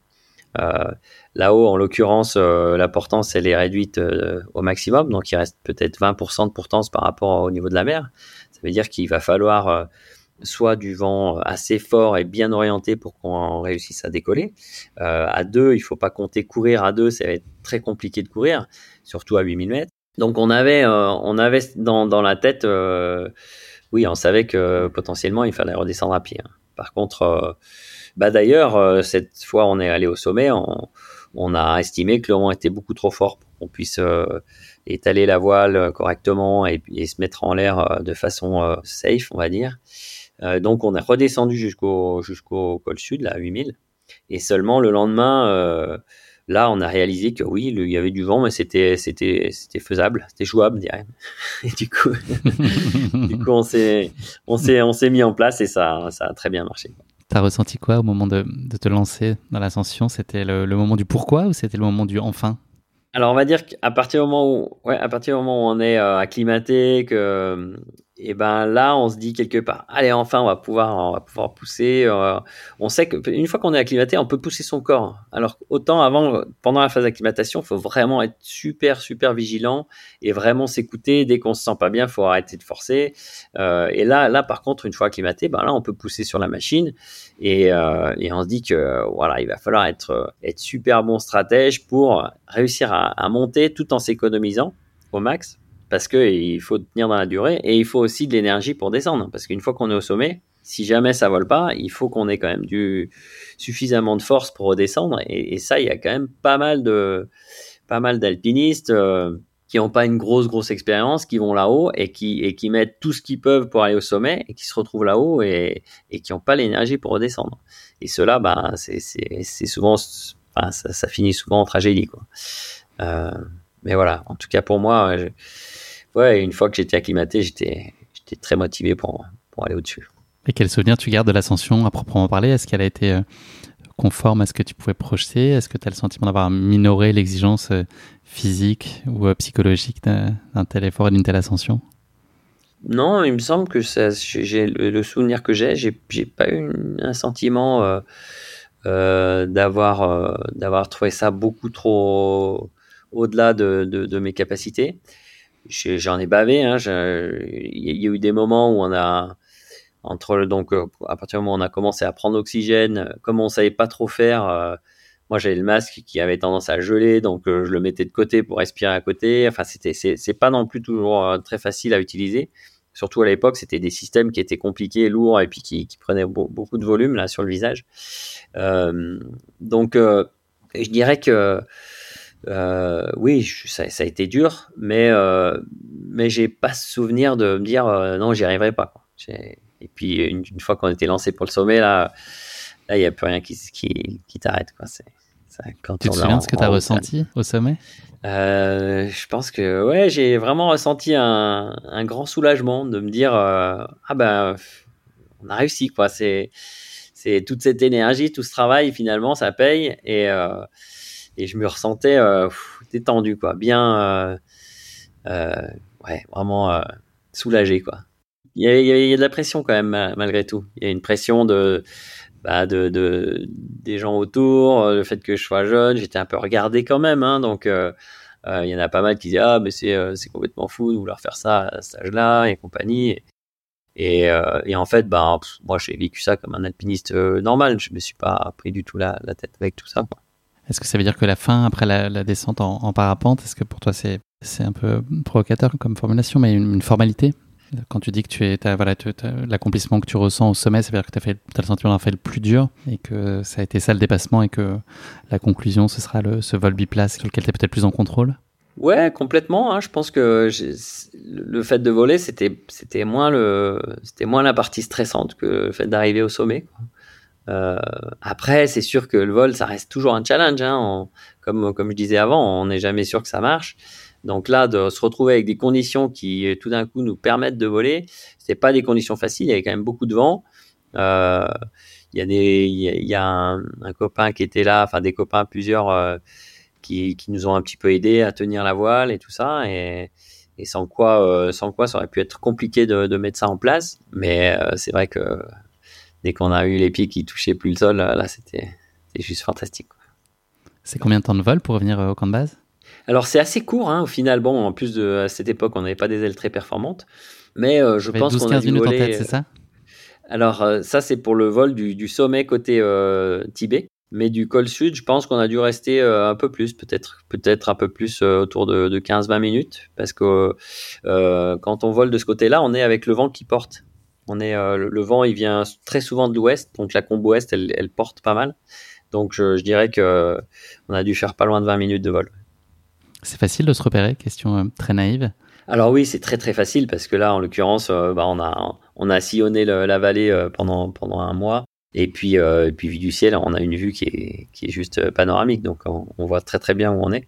Euh, là-haut, en l'occurrence, euh, la portance elle est réduite euh, au maximum, donc il reste peut-être 20% de portance par rapport au niveau de la mer. Ça veut dire qu'il va falloir soit du vent assez fort et bien orienté pour qu'on réussisse à décoller. à deux, il faut pas compter courir à deux, ça va être très compliqué de courir, surtout à 8000 mètres. Donc on avait, on avait dans, dans la tête, oui, on savait que potentiellement il fallait redescendre à pied. Hein. Par contre, bah d'ailleurs, euh, cette fois, on est allé au sommet, on, a estimé que le vent était beaucoup trop fort pour qu'on puisse euh, étaler la voile correctement et, se mettre en l'air euh, de façon safe, on va dire. Donc, on est redescendu jusqu'au jusqu'au col sud, là, à 8000. Et seulement le lendemain, là, on a réalisé que oui, il y avait du vent, mais c'était c'était c'était faisable, c'était jouable, dirais. Et du coup, du coup, on s'est on s'est on s'est mis en place et ça ça a très bien marché. T'as ressenti quoi au moment de, te lancer dans l'ascension? C'était le, le, moment du pourquoi ou c'était le moment du enfin? Alors on va dire qu'à partir du moment où, ouais, à partir du moment où on est euh, acclimaté, que et ben là, on se dit quelque part, allez, enfin, on va pouvoir, on va pouvoir pousser. Euh, on sait qu'une fois qu'on est acclimaté, on peut pousser son corps. Alors autant avant, pendant la phase d'acclimatation, il faut vraiment être super, super vigilant et vraiment s'écouter. Dès qu'on se sent pas bien, faut arrêter de forcer. Euh, et là, là, par contre, une fois acclimaté, ben là, on peut pousser sur la machine et, euh, et on se dit que voilà, il va falloir être, être super bon stratège pour réussir à, à monter tout en s'économisant au max parce qu'il faut tenir dans la durée et il faut aussi de l'énergie pour descendre. Parce qu'une fois qu'on est au sommet, si jamais ça vole pas, il faut qu'on ait quand même du suffisamment de force pour redescendre. Et, ça, il y a quand même pas mal de pas mal d'alpinistes. Euh, qui n'ont pas une grosse grosse expérience, qui vont là-haut et qui et qui mettent tout ce qu'ils peuvent pour aller au sommet et qui se retrouvent là-haut et, et qui n'ont pas l'énergie pour redescendre. Et cela, bah, c'est souvent, ça, ça, finit souvent en tragédie quoi. Euh, mais voilà, en tout cas pour moi, ouais, une fois que j'étais acclimaté, j'étais très motivé pour pour aller au-dessus. Et quel souvenir tu gardes de l'ascension à proprement parler? Est-ce qu'elle a été euh, conforme à ce que tu pouvais projeter? Est-ce que tu as le sentiment d'avoir minoré l'exigence euh, physique ou euh, psychologique d'un tel effort et d'une telle ascension? Non, il me semble que j'ai le souvenir que j'ai, j'ai pas eu un sentiment euh, d'avoir d'avoir trouvé ça beaucoup trop au-delà de, de, mes capacités. J'en ai, bavé. Hein, il y a eu des moments où on a entre donc euh, à partir du moment où on a commencé à prendre oxygène, euh, comme on savait pas trop faire, euh, moi j'avais le masque qui avait tendance à geler, donc je le mettais de côté pour respirer à côté. Enfin, c'était c'est pas non plus toujours très facile à utiliser. Surtout à l'époque, c'était des systèmes qui étaient compliqués, lourds et puis qui, qui prenaient beaucoup de volume là sur le visage. donc, je dirais que oui, ça, ça, a été dur, mais mais j'ai pas souvenir de me dire non, j'y arriverai pas. Et puis, une, fois qu'on était lancé pour le sommet, là, il n'y a plus rien qui, qui, qui t'arrête. Quoi. C'est, quand tu te souviens de ce que tu as ressenti au sommet? Euh, Je pense que ouais, j'ai vraiment ressenti un, un, grand soulagement de me dire euh, ah ben on a réussi quoi. C'est c'est toute cette énergie, tout ce travail finalement ça paye et euh, et je me ressentais détendu quoi, bien ouais vraiment soulagé quoi il y, a, de la pression quand même malgré tout. Il y a une pression de, bah, de, de, des gens autour, euh, le fait que je sois jeune, j'étais un peu regardé quand même. Hein, donc euh, euh, il y en a pas mal qui disent ah mais c'est c'est complètement fou de vouloir faire ça à cet âge-là et compagnie. Et, et, en fait, bah, moi j'ai vécu ça comme un alpiniste normal. Je me suis pas pris du tout la, la tête avec tout ça. Est-ce que ça veut dire que la fin après la, descente en, en parapente, est-ce que pour toi c'est un peu provocateur comme formulation, mais une formalité? Quand tu dis que tu es, l'accomplissement que tu ressens au sommet, ça veut dire que tu as, le sentiment d'avoir fait le plus dur et que ça a été ça le dépassement et que la conclusion, ce sera le, ce vol biplace sur lequel tu es peut-être plus en contrôle? Ouais, complètement. Hein. Je pense que le fait de voler, c'était moins le c'était moins la partie stressante que le fait d'arriver au sommet. Euh, après, c'est sûr que le vol, ça reste toujours un challenge. Hein. comme je disais avant, on n'est jamais sûr que ça marche. Donc là, de se retrouver avec des conditions qui tout d'un coup nous permettent de voler, c'est pas des conditions faciles. Il y avait quand même beaucoup de vent. Euh, il y a un, copain qui était là, enfin des copains plusieurs euh, qui, nous ont un petit peu aidé à tenir la voile et tout ça. Et, sans quoi, euh, sans quoi, ça aurait pu être compliqué de, mettre ça en place. Mais euh, c'est vrai que dès qu'on a eu les pieds qui touchaient plus le sol, là, c'était juste fantastique. C'est combien de temps de vol pour revenir au camp de base? Alors c'est assez court hein, au final. Bon, en plus de à cette époque, on n'avait pas des ailes très performantes, mais euh, je pense qu'on a dû voler. Tête, c'est ça? Alors euh, ça c'est pour le vol du, sommet côté euh, Tibet, mais du col sud, je pense qu'on a dû rester un peu plus, peut-être peut-être un peu plus autour de, de 15-20 minutes, parce que quand on vole de ce côté-là, on est avec le vent qui porte. On est le, vent, il vient très souvent de l'ouest, donc la combo ouest, elle, elle porte pas mal. Donc je, je dirais que on a dû faire pas loin de 20 minutes de vol. C'est facile de se repérer? Question euh, très naïve. Alors oui, c'est très très facile parce que là, en l'occurrence, euh, bah, on a on a sillonné la vallée euh, pendant pendant un mois et puis et puis vu du ciel, on a une vue qui est qui est juste panoramique, donc on, voit très très bien où on est.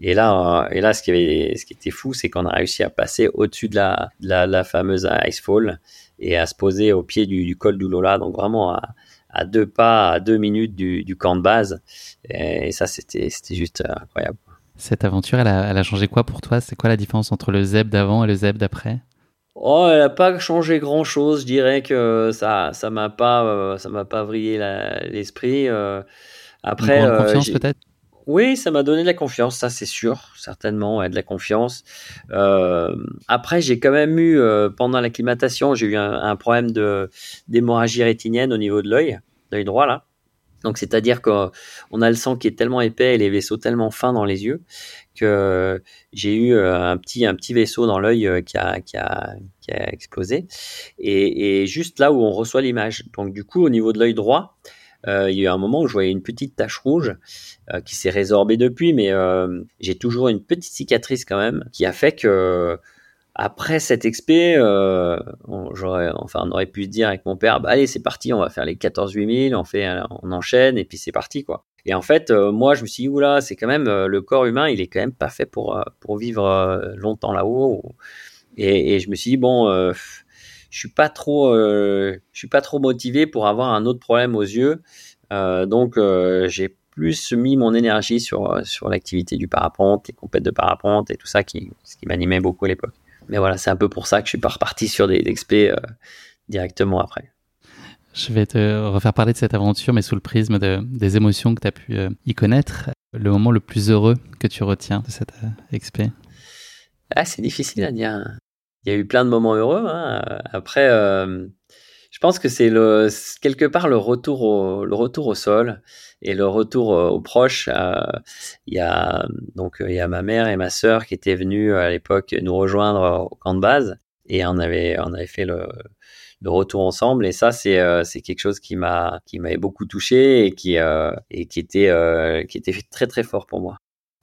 Et là, et là, ce qui avait, ce qui était fou, c'est qu'on a réussi à passer au-dessus de la, la, la, fameuse Icefall et à se poser au pied du, du col d'Ulola, donc vraiment à, à, deux pas, à deux minutes du, du camp de base. Et, ça, c'était, c'était juste incroyable. Cette aventure, elle a, changé quoi pour toi? C'est quoi la différence entre le ZEB d'avant et le ZEB d'après? Oh, elle n'a pas changé grand chose. Je dirais que ça, ça m'a pas, euh, ça m'a pas vrillé l'esprit. Euh, après, Une grande euh, confiance peut-être? Oui, ça m'a donné de la confiance, ça c'est sûr, certainement, de la confiance. après, j'ai quand même eu pendant l'acclimatation, j'ai eu un, un problème d'hémorragie rétinienne au niveau de l'œil, l'œil droit là. Donc, c'est-à-dire qu'on a le sang qui est tellement épais et les vaisseaux tellement fins dans les yeux que j'ai eu euh, un petit, un petit vaisseau dans l'œil euh, qui a, qui, a, qui a explosé. Et, et, juste là où on reçoit l'image. Donc, du coup, au niveau de l'œil droit, il y a eu un moment où je voyais une petite tache rouge qui s'est résorbée depuis, mais j'ai toujours une petite cicatrice quand même qui a fait que après cette expé, on, j'aurais, enfin, on aurait pu dire avec mon père, bah allez, c'est parti, on va faire les 14 8000, on fait, on enchaîne et puis c'est parti quoi. Et en fait, moi, je me suis dit, oula, c'est quand même le corps humain, il est quand même pas fait pour pour vivre longtemps là-haut. Et, et, je me suis dit bon, je suis pas trop, je suis pas trop motivé pour avoir un autre problème aux yeux. donc, j'ai plus mis mon énergie sur sur l'activité du parapente, les compètes de parapente et tout ça qui, ce qui m'animait beaucoup à l'époque mais voilà, c'est un peu pour ça que je suis pas reparti sur des XP euh, directement après. Je vais te refaire parler de cette aventure, mais sous le prisme des émotions que tu as pu euh, y connaître. Le moment le plus heureux que tu retiens de cette euh, XP ah, C'est difficile à dire. Il y a eu plein de moments heureux. Hein. Après, je pense que c'est quelque part le retour au, sol et le retour euh, aux proches. Euh, il y a donc euh, il y a ma mère et ma sœur qui étaient venues à l'époque nous rejoindre au camp de base et on avait on avait fait le, le retour ensemble et ça c'est c'est quelque chose qui m'a qui m'avait beaucoup touché et qui et qui était qui était très très fort pour moi.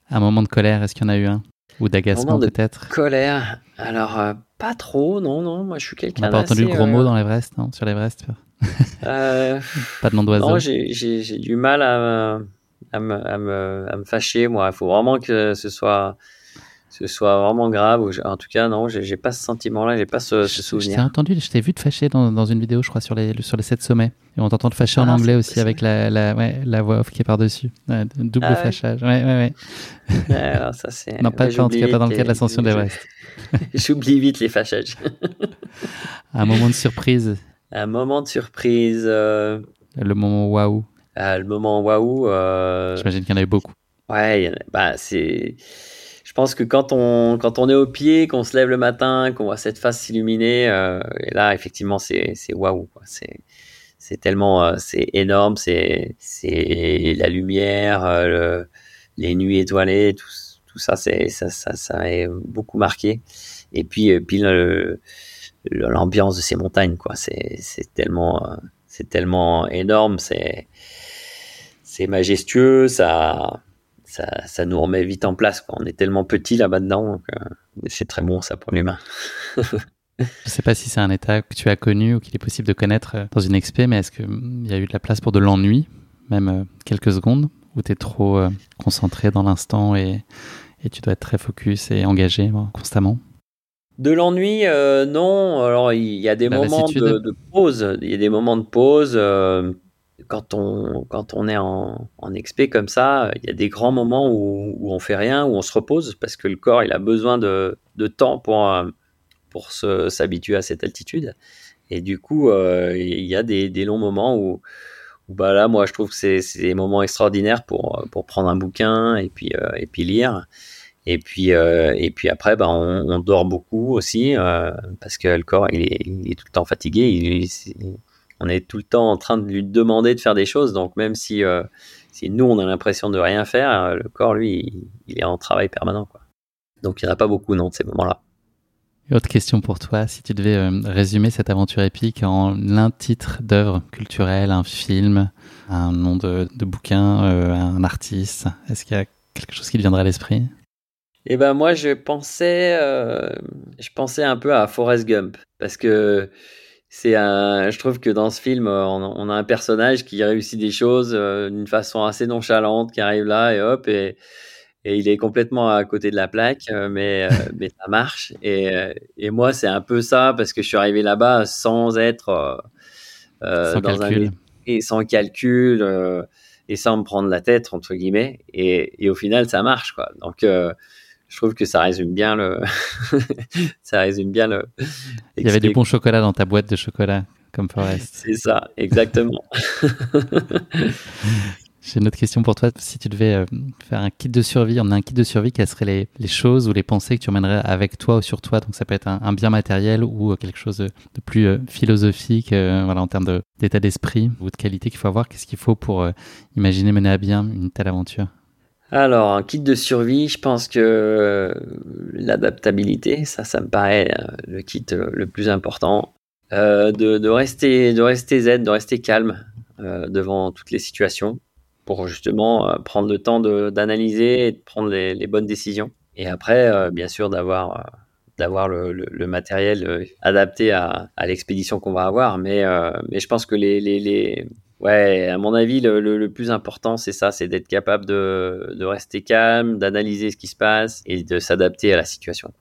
Un moment de colère, est-ce qu'il y en a eu un? Ou d'agacement peut-être Colère. Alors pas trop, non non, moi je suis quelqu'un. On n'a pas entendu le gros mot dans l'Everest, non Sur l'Everest euh, Pas de nom d'oiseau. Non, j'ai du mal à, à, me, à, me, à, me, fâcher, moi. Il faut vraiment que ce soit, ce soit vraiment grave. En tout cas, non, j'ai pas ce sentiment-là, j'ai pas ce, ce souvenir. Je t'ai entendu, je t'ai vu te fâcher dans, dans, une vidéo, je crois, sur les, sur les 7 sommets. Et on t'entend te fâcher en ah, anglais aussi avec la, la, ouais, la voix off qui est par-dessus. double ah, fâchage. Ouais, ouais, ouais. alors ça, c'est. non, pas, en tout cas, pas dans le cas de l'ascension d'Everest. J'oublie vite les fâchages. un moment de surprise un moment de surprise. Euh, le moment waouh. Ah, le moment waouh. Euh, J'imagine qu'il y en a eu beaucoup. Ouais, bah c'est. Je pense que quand on quand on est au pied, qu'on se lève le matin, qu'on voit cette face s'illuminer, euh, et là effectivement c'est waouh. C'est c'est tellement c'est énorme, c'est c'est la lumière, les nuits étoilées, tout tout ça c'est ça ça ça a beaucoup marqué. Et puis puis le, l'ambiance de ces montagnes quoi c'est c'est tellement c'est tellement énorme c'est c'est majestueux ça, ça ça nous remet vite en place quoi. on est tellement petit là-bas dedans euh, c'est très bon ça pour l'humain Je ne sais pas si c'est un état que tu as connu ou qu'il est possible de connaître euh, dans une expé, mais est-ce qu'il y a eu de la place pour de l'ennui, même euh, quelques secondes, où tu es trop concentré dans l'instant et, et, tu dois être très focus et engagé constamment? De l'ennui, euh, non. Alors, il y a des moments de, pause. Il y a des moments de pause. Euh, quand, on, quand on est en, en expé comme ça, il y a des grands moments où, où on fait rien, où on se repose, parce que le corps, il a besoin de, de temps pour, euh, pour s'habituer à cette altitude. Et du coup, il y a des, des longs moments où, bah là, moi, je trouve que c'est des moments extraordinaires pour, pour prendre un bouquin et puis, et puis lire. Et puis, euh, et puis après, ben, on, dort beaucoup aussi euh, parce que le corps il est, tout le temps fatigué. On est tout le temps en train de lui demander de faire des choses. Donc même si, euh, si nous on a l'impression de rien faire, le corps lui il, est en travail permanent. Quoi. Donc il n'y en a pas beaucoup non de ces moments-là. Autre question pour toi, si tu devais résumer cette aventure épique en un titre d'œuvre culturelle, un film, un nom de, de bouquin, un artiste, est-ce qu'il y a quelque chose qui te viendrait à l'esprit? Et ben moi je pensais, euh, je pensais un peu à Forrest Gump parce que c'est un, je trouve que dans ce film on, a un personnage qui réussit des choses euh, d'une façon assez nonchalante, qui arrive là et hop et, et il est complètement à côté de la plaque, euh, mais mais ça marche. Et, et moi c'est un peu ça parce que je suis arrivé là-bas sans être sans dans calcul. un et sans calcul et sans me prendre la tête entre guillemets. Et, et au final ça marche quoi. Donc je trouve que ça résume bien le ça résume bien le il y avait du bon chocolat dans ta boîte de chocolat comme Forest c'est ça exactement. J'ai une autre question pour toi. Si tu devais euh, faire un kit de survie on a un kit de survie quelles seraient les, les, choses ou les pensées que tu emmènerais avec toi ou sur toi? Donc ça peut être un, bien matériel ou euh, quelque chose de, plus euh, philosophique voilà en termes d'état d'esprit ou de qualité qu'il faut avoir. Qu'est-ce qu'il faut pour imaginer mener à bien une telle aventure? Alors, un kit de survie, je pense que euh, l'adaptabilité, ça, ça me paraît euh, le kit euh, le plus important. de, rester, de rester zen, de rester calme. devant toutes les situations pour justement prendre le temps d'analyser et de prendre les, bonnes décisions. Et après, bien sûr, d'avoir le, matériel adapté à, l'expédition qu'on va avoir. Mais, mais je pense que les, les, Ouais, à mon avis, le, plus important, c'est ça, c'est d'être capable de, rester calme, d'analyser ce qui se passe et de s'adapter à la situation.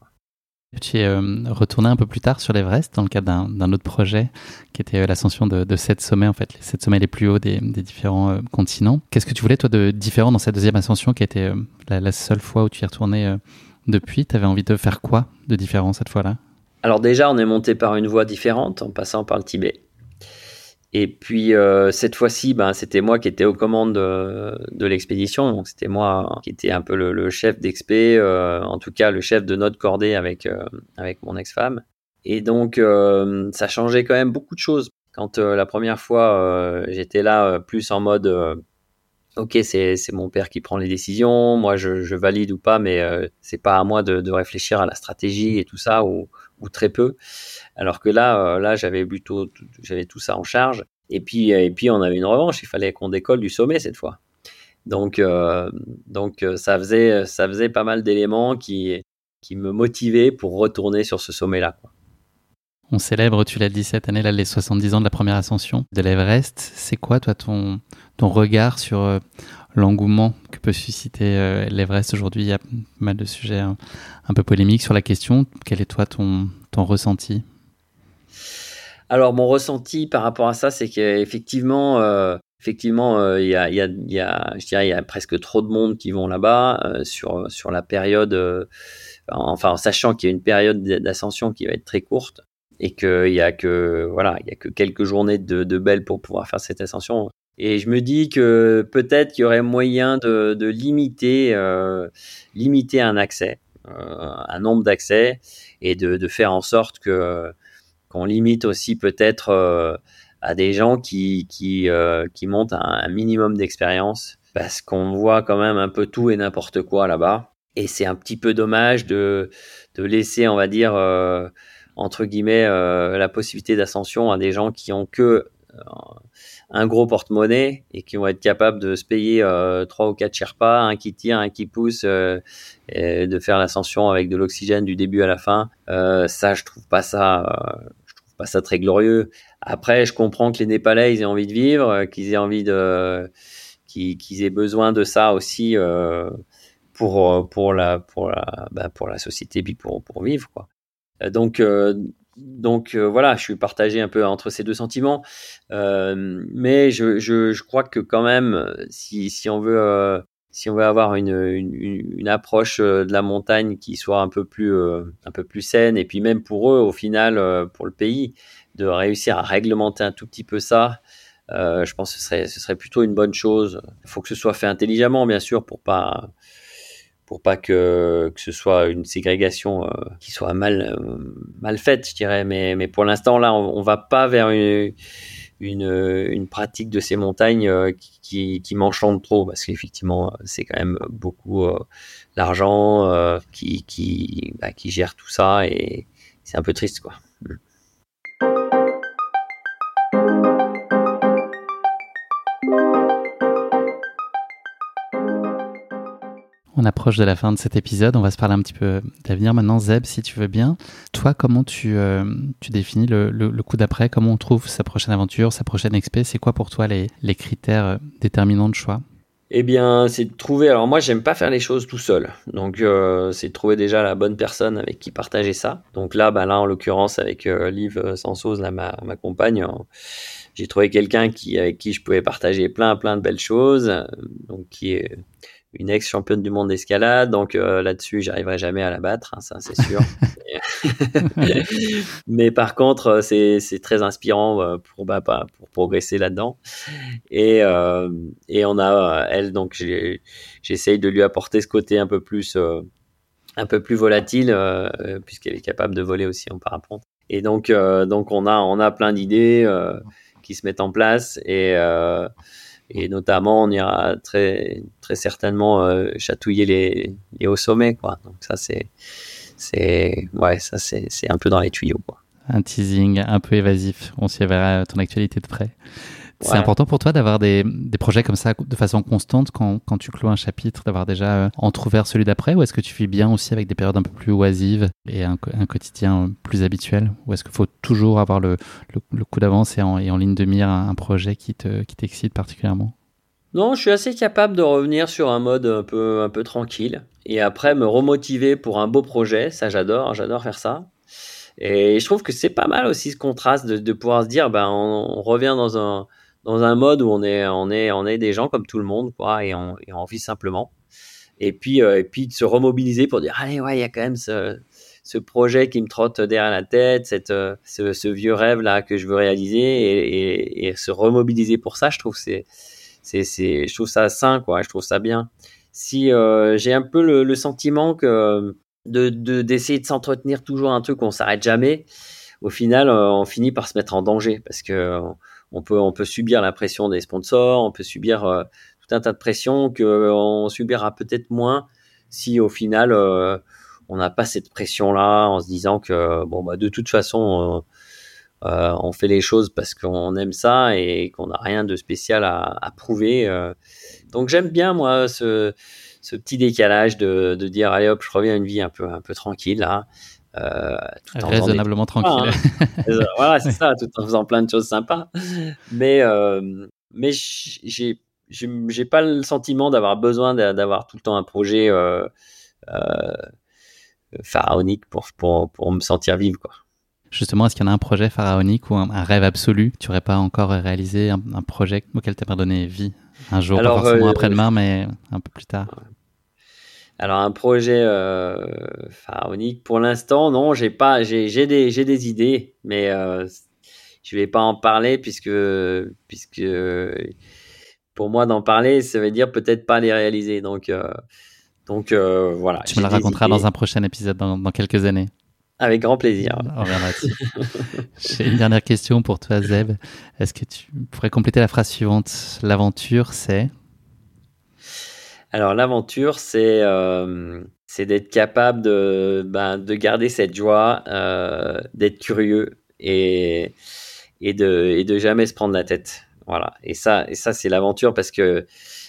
Tu es euh, retourné un peu plus tard sur l'Everest dans le cadre d'un autre projet qui était euh, l'ascension de, de, sept sommets, en fait, les sept sommets les plus hauts des, différents euh, continents. Qu'est-ce que tu voulais, toi, de différent dans cette deuxième ascension qui était la, la, seule fois où tu y es retourné depuis? Tu avais envie de faire quoi de différent cette fois-là? Alors déjà, on est monté par une voie différente en passant par le Tibet. Et puis euh, cette fois-ci, ben, c'était moi qui étais aux commandes de, l'expédition. Donc c'était moi qui était un peu le, chef d'expé, euh, en tout cas le chef de notre cordée avec, euh, avec mon ex-femme. Et donc ça changeait quand même beaucoup de choses. Quand la première fois j'étais là plus en mode ok c'est mon père qui prend les décisions, moi je, valide ou pas, mais c'est pas à moi de, réfléchir à la stratégie et tout ça ou très peu. Alors que là, euh, là, j'avais plutôt, j'avais tout ça en charge. Et puis, et puis, on avait une revanche. Il fallait qu'on décolle du sommet cette fois. Donc, euh, donc, euh, ça faisait, ça faisait pas mal d'éléments qui, qui me motivaient pour retourner sur ce sommet-là. On célèbre, tu l'as dit cette année, là, les 70 ans de la première ascension de l'Everest. C'est quoi, toi, ton, ton regard sur l'engouement que peut susciter l'Everest aujourd'hui Il y a pas mal de sujets un, un, peu polémiques sur la question. Quel est, toi, ton, ton ressenti? Alors mon ressenti par rapport à ça, c'est qu'effectivement, euh, effectivement, euh, il y, a, y, a, y, a, presque trop de monde qui vont là-bas euh, sur sur la période, enfin en sachant qu'il y a une période d'ascension qui va être très courte et qu'il y a que voilà, il y a que quelques journées de, de belles pour pouvoir faire cette ascension. Et je me dis que peut-être qu'il y aurait moyen de, de limiter, limiter un accès, un nombre d'accès, et de, de, faire en sorte que qu'on limite aussi peut-être euh, à des gens qui, qui, euh, qui montent un, minimum d'expérience parce qu'on voit quand même un peu tout et n'importe quoi là-bas. Et c'est un petit peu dommage de, de laisser, on va dire, euh, entre guillemets, la possibilité d'ascension à des gens qui ont que un gros porte-monnaie et qui vont être capables de se payer trois ou quatre Sherpas, un qui tire, un qui pousse, et de faire l'ascension avec de l'oxygène du début à la fin. ça, je trouve pas ça pas ça très glorieux. Après, je comprends que les Népalais, ils aient envie de vivre, euh, qu'ils aient envie de, qu'ils aient besoin de ça aussi euh, pour euh, pour la pour la bah, pour la société puis pour pour vivre quoi. Donc donc voilà, je suis partagé un peu entre ces deux sentiments, mais je, crois que quand même, si, on veut si on veut avoir une, approche euh, de la montagne qui soit un peu plus euh, un peu plus saine et puis même pour eux au final euh, pour le pays de réussir à réglementer un tout petit peu ça je pense que ce serait ce serait plutôt une bonne chose. Il faut que ce soit fait intelligemment bien sûr pour pas pour pas que, que ce soit une ségrégation qui soit mal mal faite je dirais mais mais pour l'instant là on, on va pas vers une une, une pratique de ces montagnes euh, qui, qui, m'enchante trop parce qu'effectivement c'est quand même beaucoup euh, l'argent euh, qui, qui, bah, qui gère tout ça et c'est un peu triste quoi. On approche de la fin de cet épisode. On va se parler un petit peu d'avenir maintenant. Zeb, si tu veux bien. Toi, comment tu, euh, définis le, coup d'après? Comment on trouve sa prochaine aventure, sa prochaine expé? C'est quoi pour toi les, critères euh, déterminants de choix? Eh bien, c'est de trouver. Alors moi, j'aime pas faire les choses tout seul. Donc, euh, c'est de trouver déjà la bonne personne avec qui partager ça. Donc là, bah là, en l'occurrence, avec Liv Sansos, ma compagne, j'ai trouvé quelqu'un qui avec qui je pouvais partager plein, plein de belles choses. Donc, qui est une ex-championne du monde d'escalade, donc euh, là-dessus, j'arriverai jamais à la battre, hein, ça c'est sûr. Mais par contre, euh, c'est très inspirant euh, pour, bah, pour progresser là-dedans. Et, et on a, elle, donc j'essaye de lui apporter ce côté un peu plus, un peu plus volatile, puisqu'elle est capable de voler aussi en parapente. Et donc, donc on, a, on a plein d'idées qui se mettent en place et et notamment on ira très très certainement euh, chatouiller les, les hauts sommets quoi. Donc ça c'est c'est ouais ça c'est c'est un peu dans les tuyaux quoi. Un teasing un peu évasif. On s'y verra ton actualité de près C'est important pour toi d'avoir des, des, projets comme ça de façon constante quand, quand tu clôt un chapitre, d'avoir déjà euh, entrouvert celui d'après ou est-ce que tu fais bien aussi avec des périodes un peu plus oisives et un, un quotidien plus habituel Ou est-ce qu'il faut toujours avoir le, le, coup d'avance et en, et en, ligne de mire un, projet qui t'excite qui particulièrement? Non, je suis assez capable de revenir sur un mode un peu, un peu tranquille et après me remotiver pour un beau projet. Ça, j'adore, j'adore faire ça. Et je trouve que c'est pas mal aussi ce contraste de, de pouvoir se dire, ben, on, revient dans un, dans un mode où on est, on est, on est des gens comme tout le monde, quoi, et on, et on vit simplement. Et puis, euh, et puis de se remobiliser pour dire, allez, ouais, il y a quand même ce, ce projet qui me trotte derrière la tête, cette, euh, ce, vieux rêve là que je veux réaliser et, se remobiliser pour ça, je trouve c'est c'est, c'est, je trouve ça sain, quoi. Je trouve ça bien. Si euh, j'ai un peu le, sentiment que de, de d'essayer de s'entretenir toujours un truc, on s'arrête jamais. Au final, on finit par se mettre en danger parce que on peut, on peut subir la pression des sponsors, on peut subir euh, tout un tas de pressions que on subira peut-être moins si au final euh, on n'a pas cette pression là en se disant que bon bah de toute façon euh, on fait les choses parce qu'on aime ça et qu'on n'a rien de spécial à, prouver. Euh. Donc j'aime bien moi ce, petit décalage de, de, dire allez hop, je reviens à une vie un peu un peu tranquille là. Euh, tout en raisonnablement tranquille. Hein. voilà, c'est ça, tout en faisant plein de choses sympas. Mais euh, mais j'ai j'ai pas le sentiment d'avoir besoin d'avoir tout le temps un projet euh, euh, pharaonique pour, pour, pour me sentir vivre quoi. Justement, est-ce qu'il y en a un projet pharaonique ou un, rêve absolu que tu n'aurais pas encore réalisé, un, projet auquel tu aimerais donner vie un jour, pas forcément euh, après-demain, mais un peu plus tard? Alors un projet euh, pharaonique, pour l'instant, non, j'ai pas, j'ai, j'ai des, j'ai des idées, mais euh, je vais pas en parler puisque, puisque pour moi d'en parler, ça veut dire peut-être pas les réaliser. Donc, euh, donc euh, voilà. Tu me le raconteras dans un prochain épisode dans, dans quelques années. Avec grand plaisir. J'ai une dernière question pour toi, Zeb. Est-ce que tu pourrais compléter la phrase suivante? L'aventure, c'est? Alors, l'aventure, c'est euh, c'est d'être capable de, ben, de garder cette joie, euh, d'être curieux et, et, de, et de jamais se prendre la tête. Voilà. Et ça, et ça c'est l'aventure parce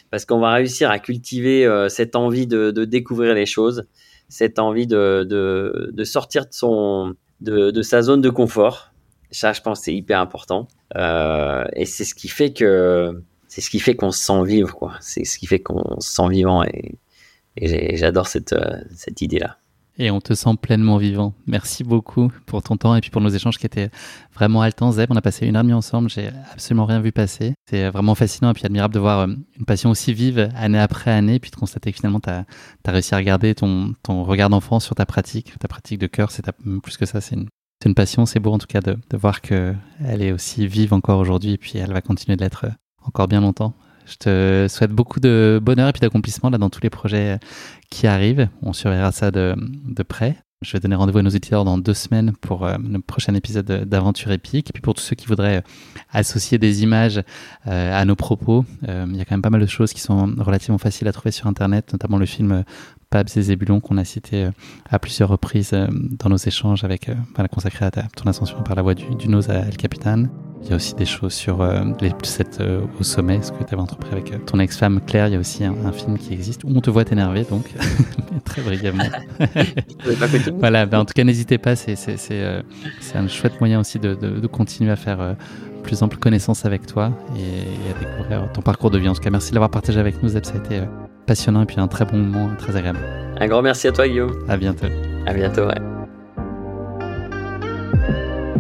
parce qu'on va réussir à cultiver euh, cette envie de, de découvrir les choses cette envie de, de, de sortir de, son, de, sa zone de confort. Ça, je pense, c'est hyper important. Et c'est ce qui fait que c'est ce qui fait qu'on se sent vivre, quoi. C'est ce qui fait qu'on se sent vivant et, j'adore cette, euh, cette idée-là et on te sent pleinement vivant. Merci beaucoup pour ton temps et puis pour nos échanges qui étaient vraiment haletants. Zeb, on a passé une heure et demie ensemble, j'ai absolument rien vu passer. C'est vraiment fascinant et puis admirable de voir euh, une passion aussi vive année après année et puis de constater que finalement tu as, réussi à regarder ton, regard d'enfant sur ta pratique. Ta pratique de cœur, c'est plus que ça, c'est une, une passion. C'est beau en tout cas de, de voir qu'elle est aussi vive encore aujourd'hui et puis elle va continuer de l'être encore bien longtemps. Je te souhaite beaucoup de bonheur et puis d'accomplissement là dans tous les projets qui arrivent. On surveillera ça de, de près. Je vais donner rendez-vous à nos auditeurs dans deux semaines pour euh, le prochain épisode d'Aventure épique. Et puis pour tous ceux qui voudraient euh, associer des images euh, à nos propos, il y a quand même pas mal de choses qui sont relativement faciles à trouver sur Internet, notamment le film Pabs et Zébulon qu'on a cité à plusieurs reprises dans nos échanges avec, voilà, consacré à ton ascension par la voie du, du nose à El Capitan. Il y a aussi des choses sur euh, les plus euh, au sommet, ce que tu avais entrepris avec euh, ton ex-femme Claire. Il y a aussi un, film qui existe où on te voit t'énerver, donc très brièvement. voilà, ben, en tout cas, n'hésitez pas, c'est un chouette moyen aussi de, de, de continuer à faire plus ample connaissance avec toi et, à découvrir ton parcours de vie. En tout cas, merci de l'avoir partagé avec nous, Zeb. Ça a été passionnant et puis un très bon moment, très agréable. Un grand merci à toi, Guillaume. À bientôt. À bientôt, ouais.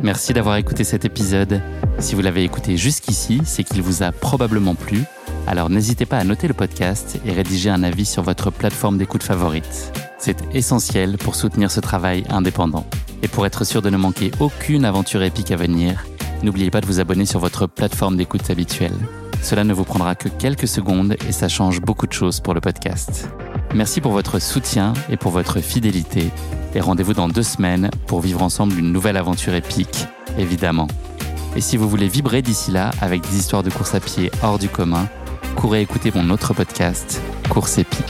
Merci d'avoir écouté cet épisode. Si vous l'avez écouté jusqu'ici, c'est qu'il vous a probablement plu. Alors n'hésitez pas à noter le podcast et rédiger un avis sur votre plateforme d'écoute favorite. C'est essentiel pour soutenir ce travail indépendant. Et pour être sûr de ne manquer aucune aventure épique à venir, n'oubliez pas de vous abonner sur votre plateforme d'écoute habituelle. Cela ne vous prendra que quelques secondes et ça change beaucoup de choses pour le podcast. Merci pour votre soutien et pour votre fidélité. Et rendez-vous dans deux semaines pour vivre ensemble une nouvelle aventure épique, évidemment. Et si vous voulez vibrer d'ici là avec des histoires de course à pied hors du commun, courez écouter mon autre podcast, Course épique.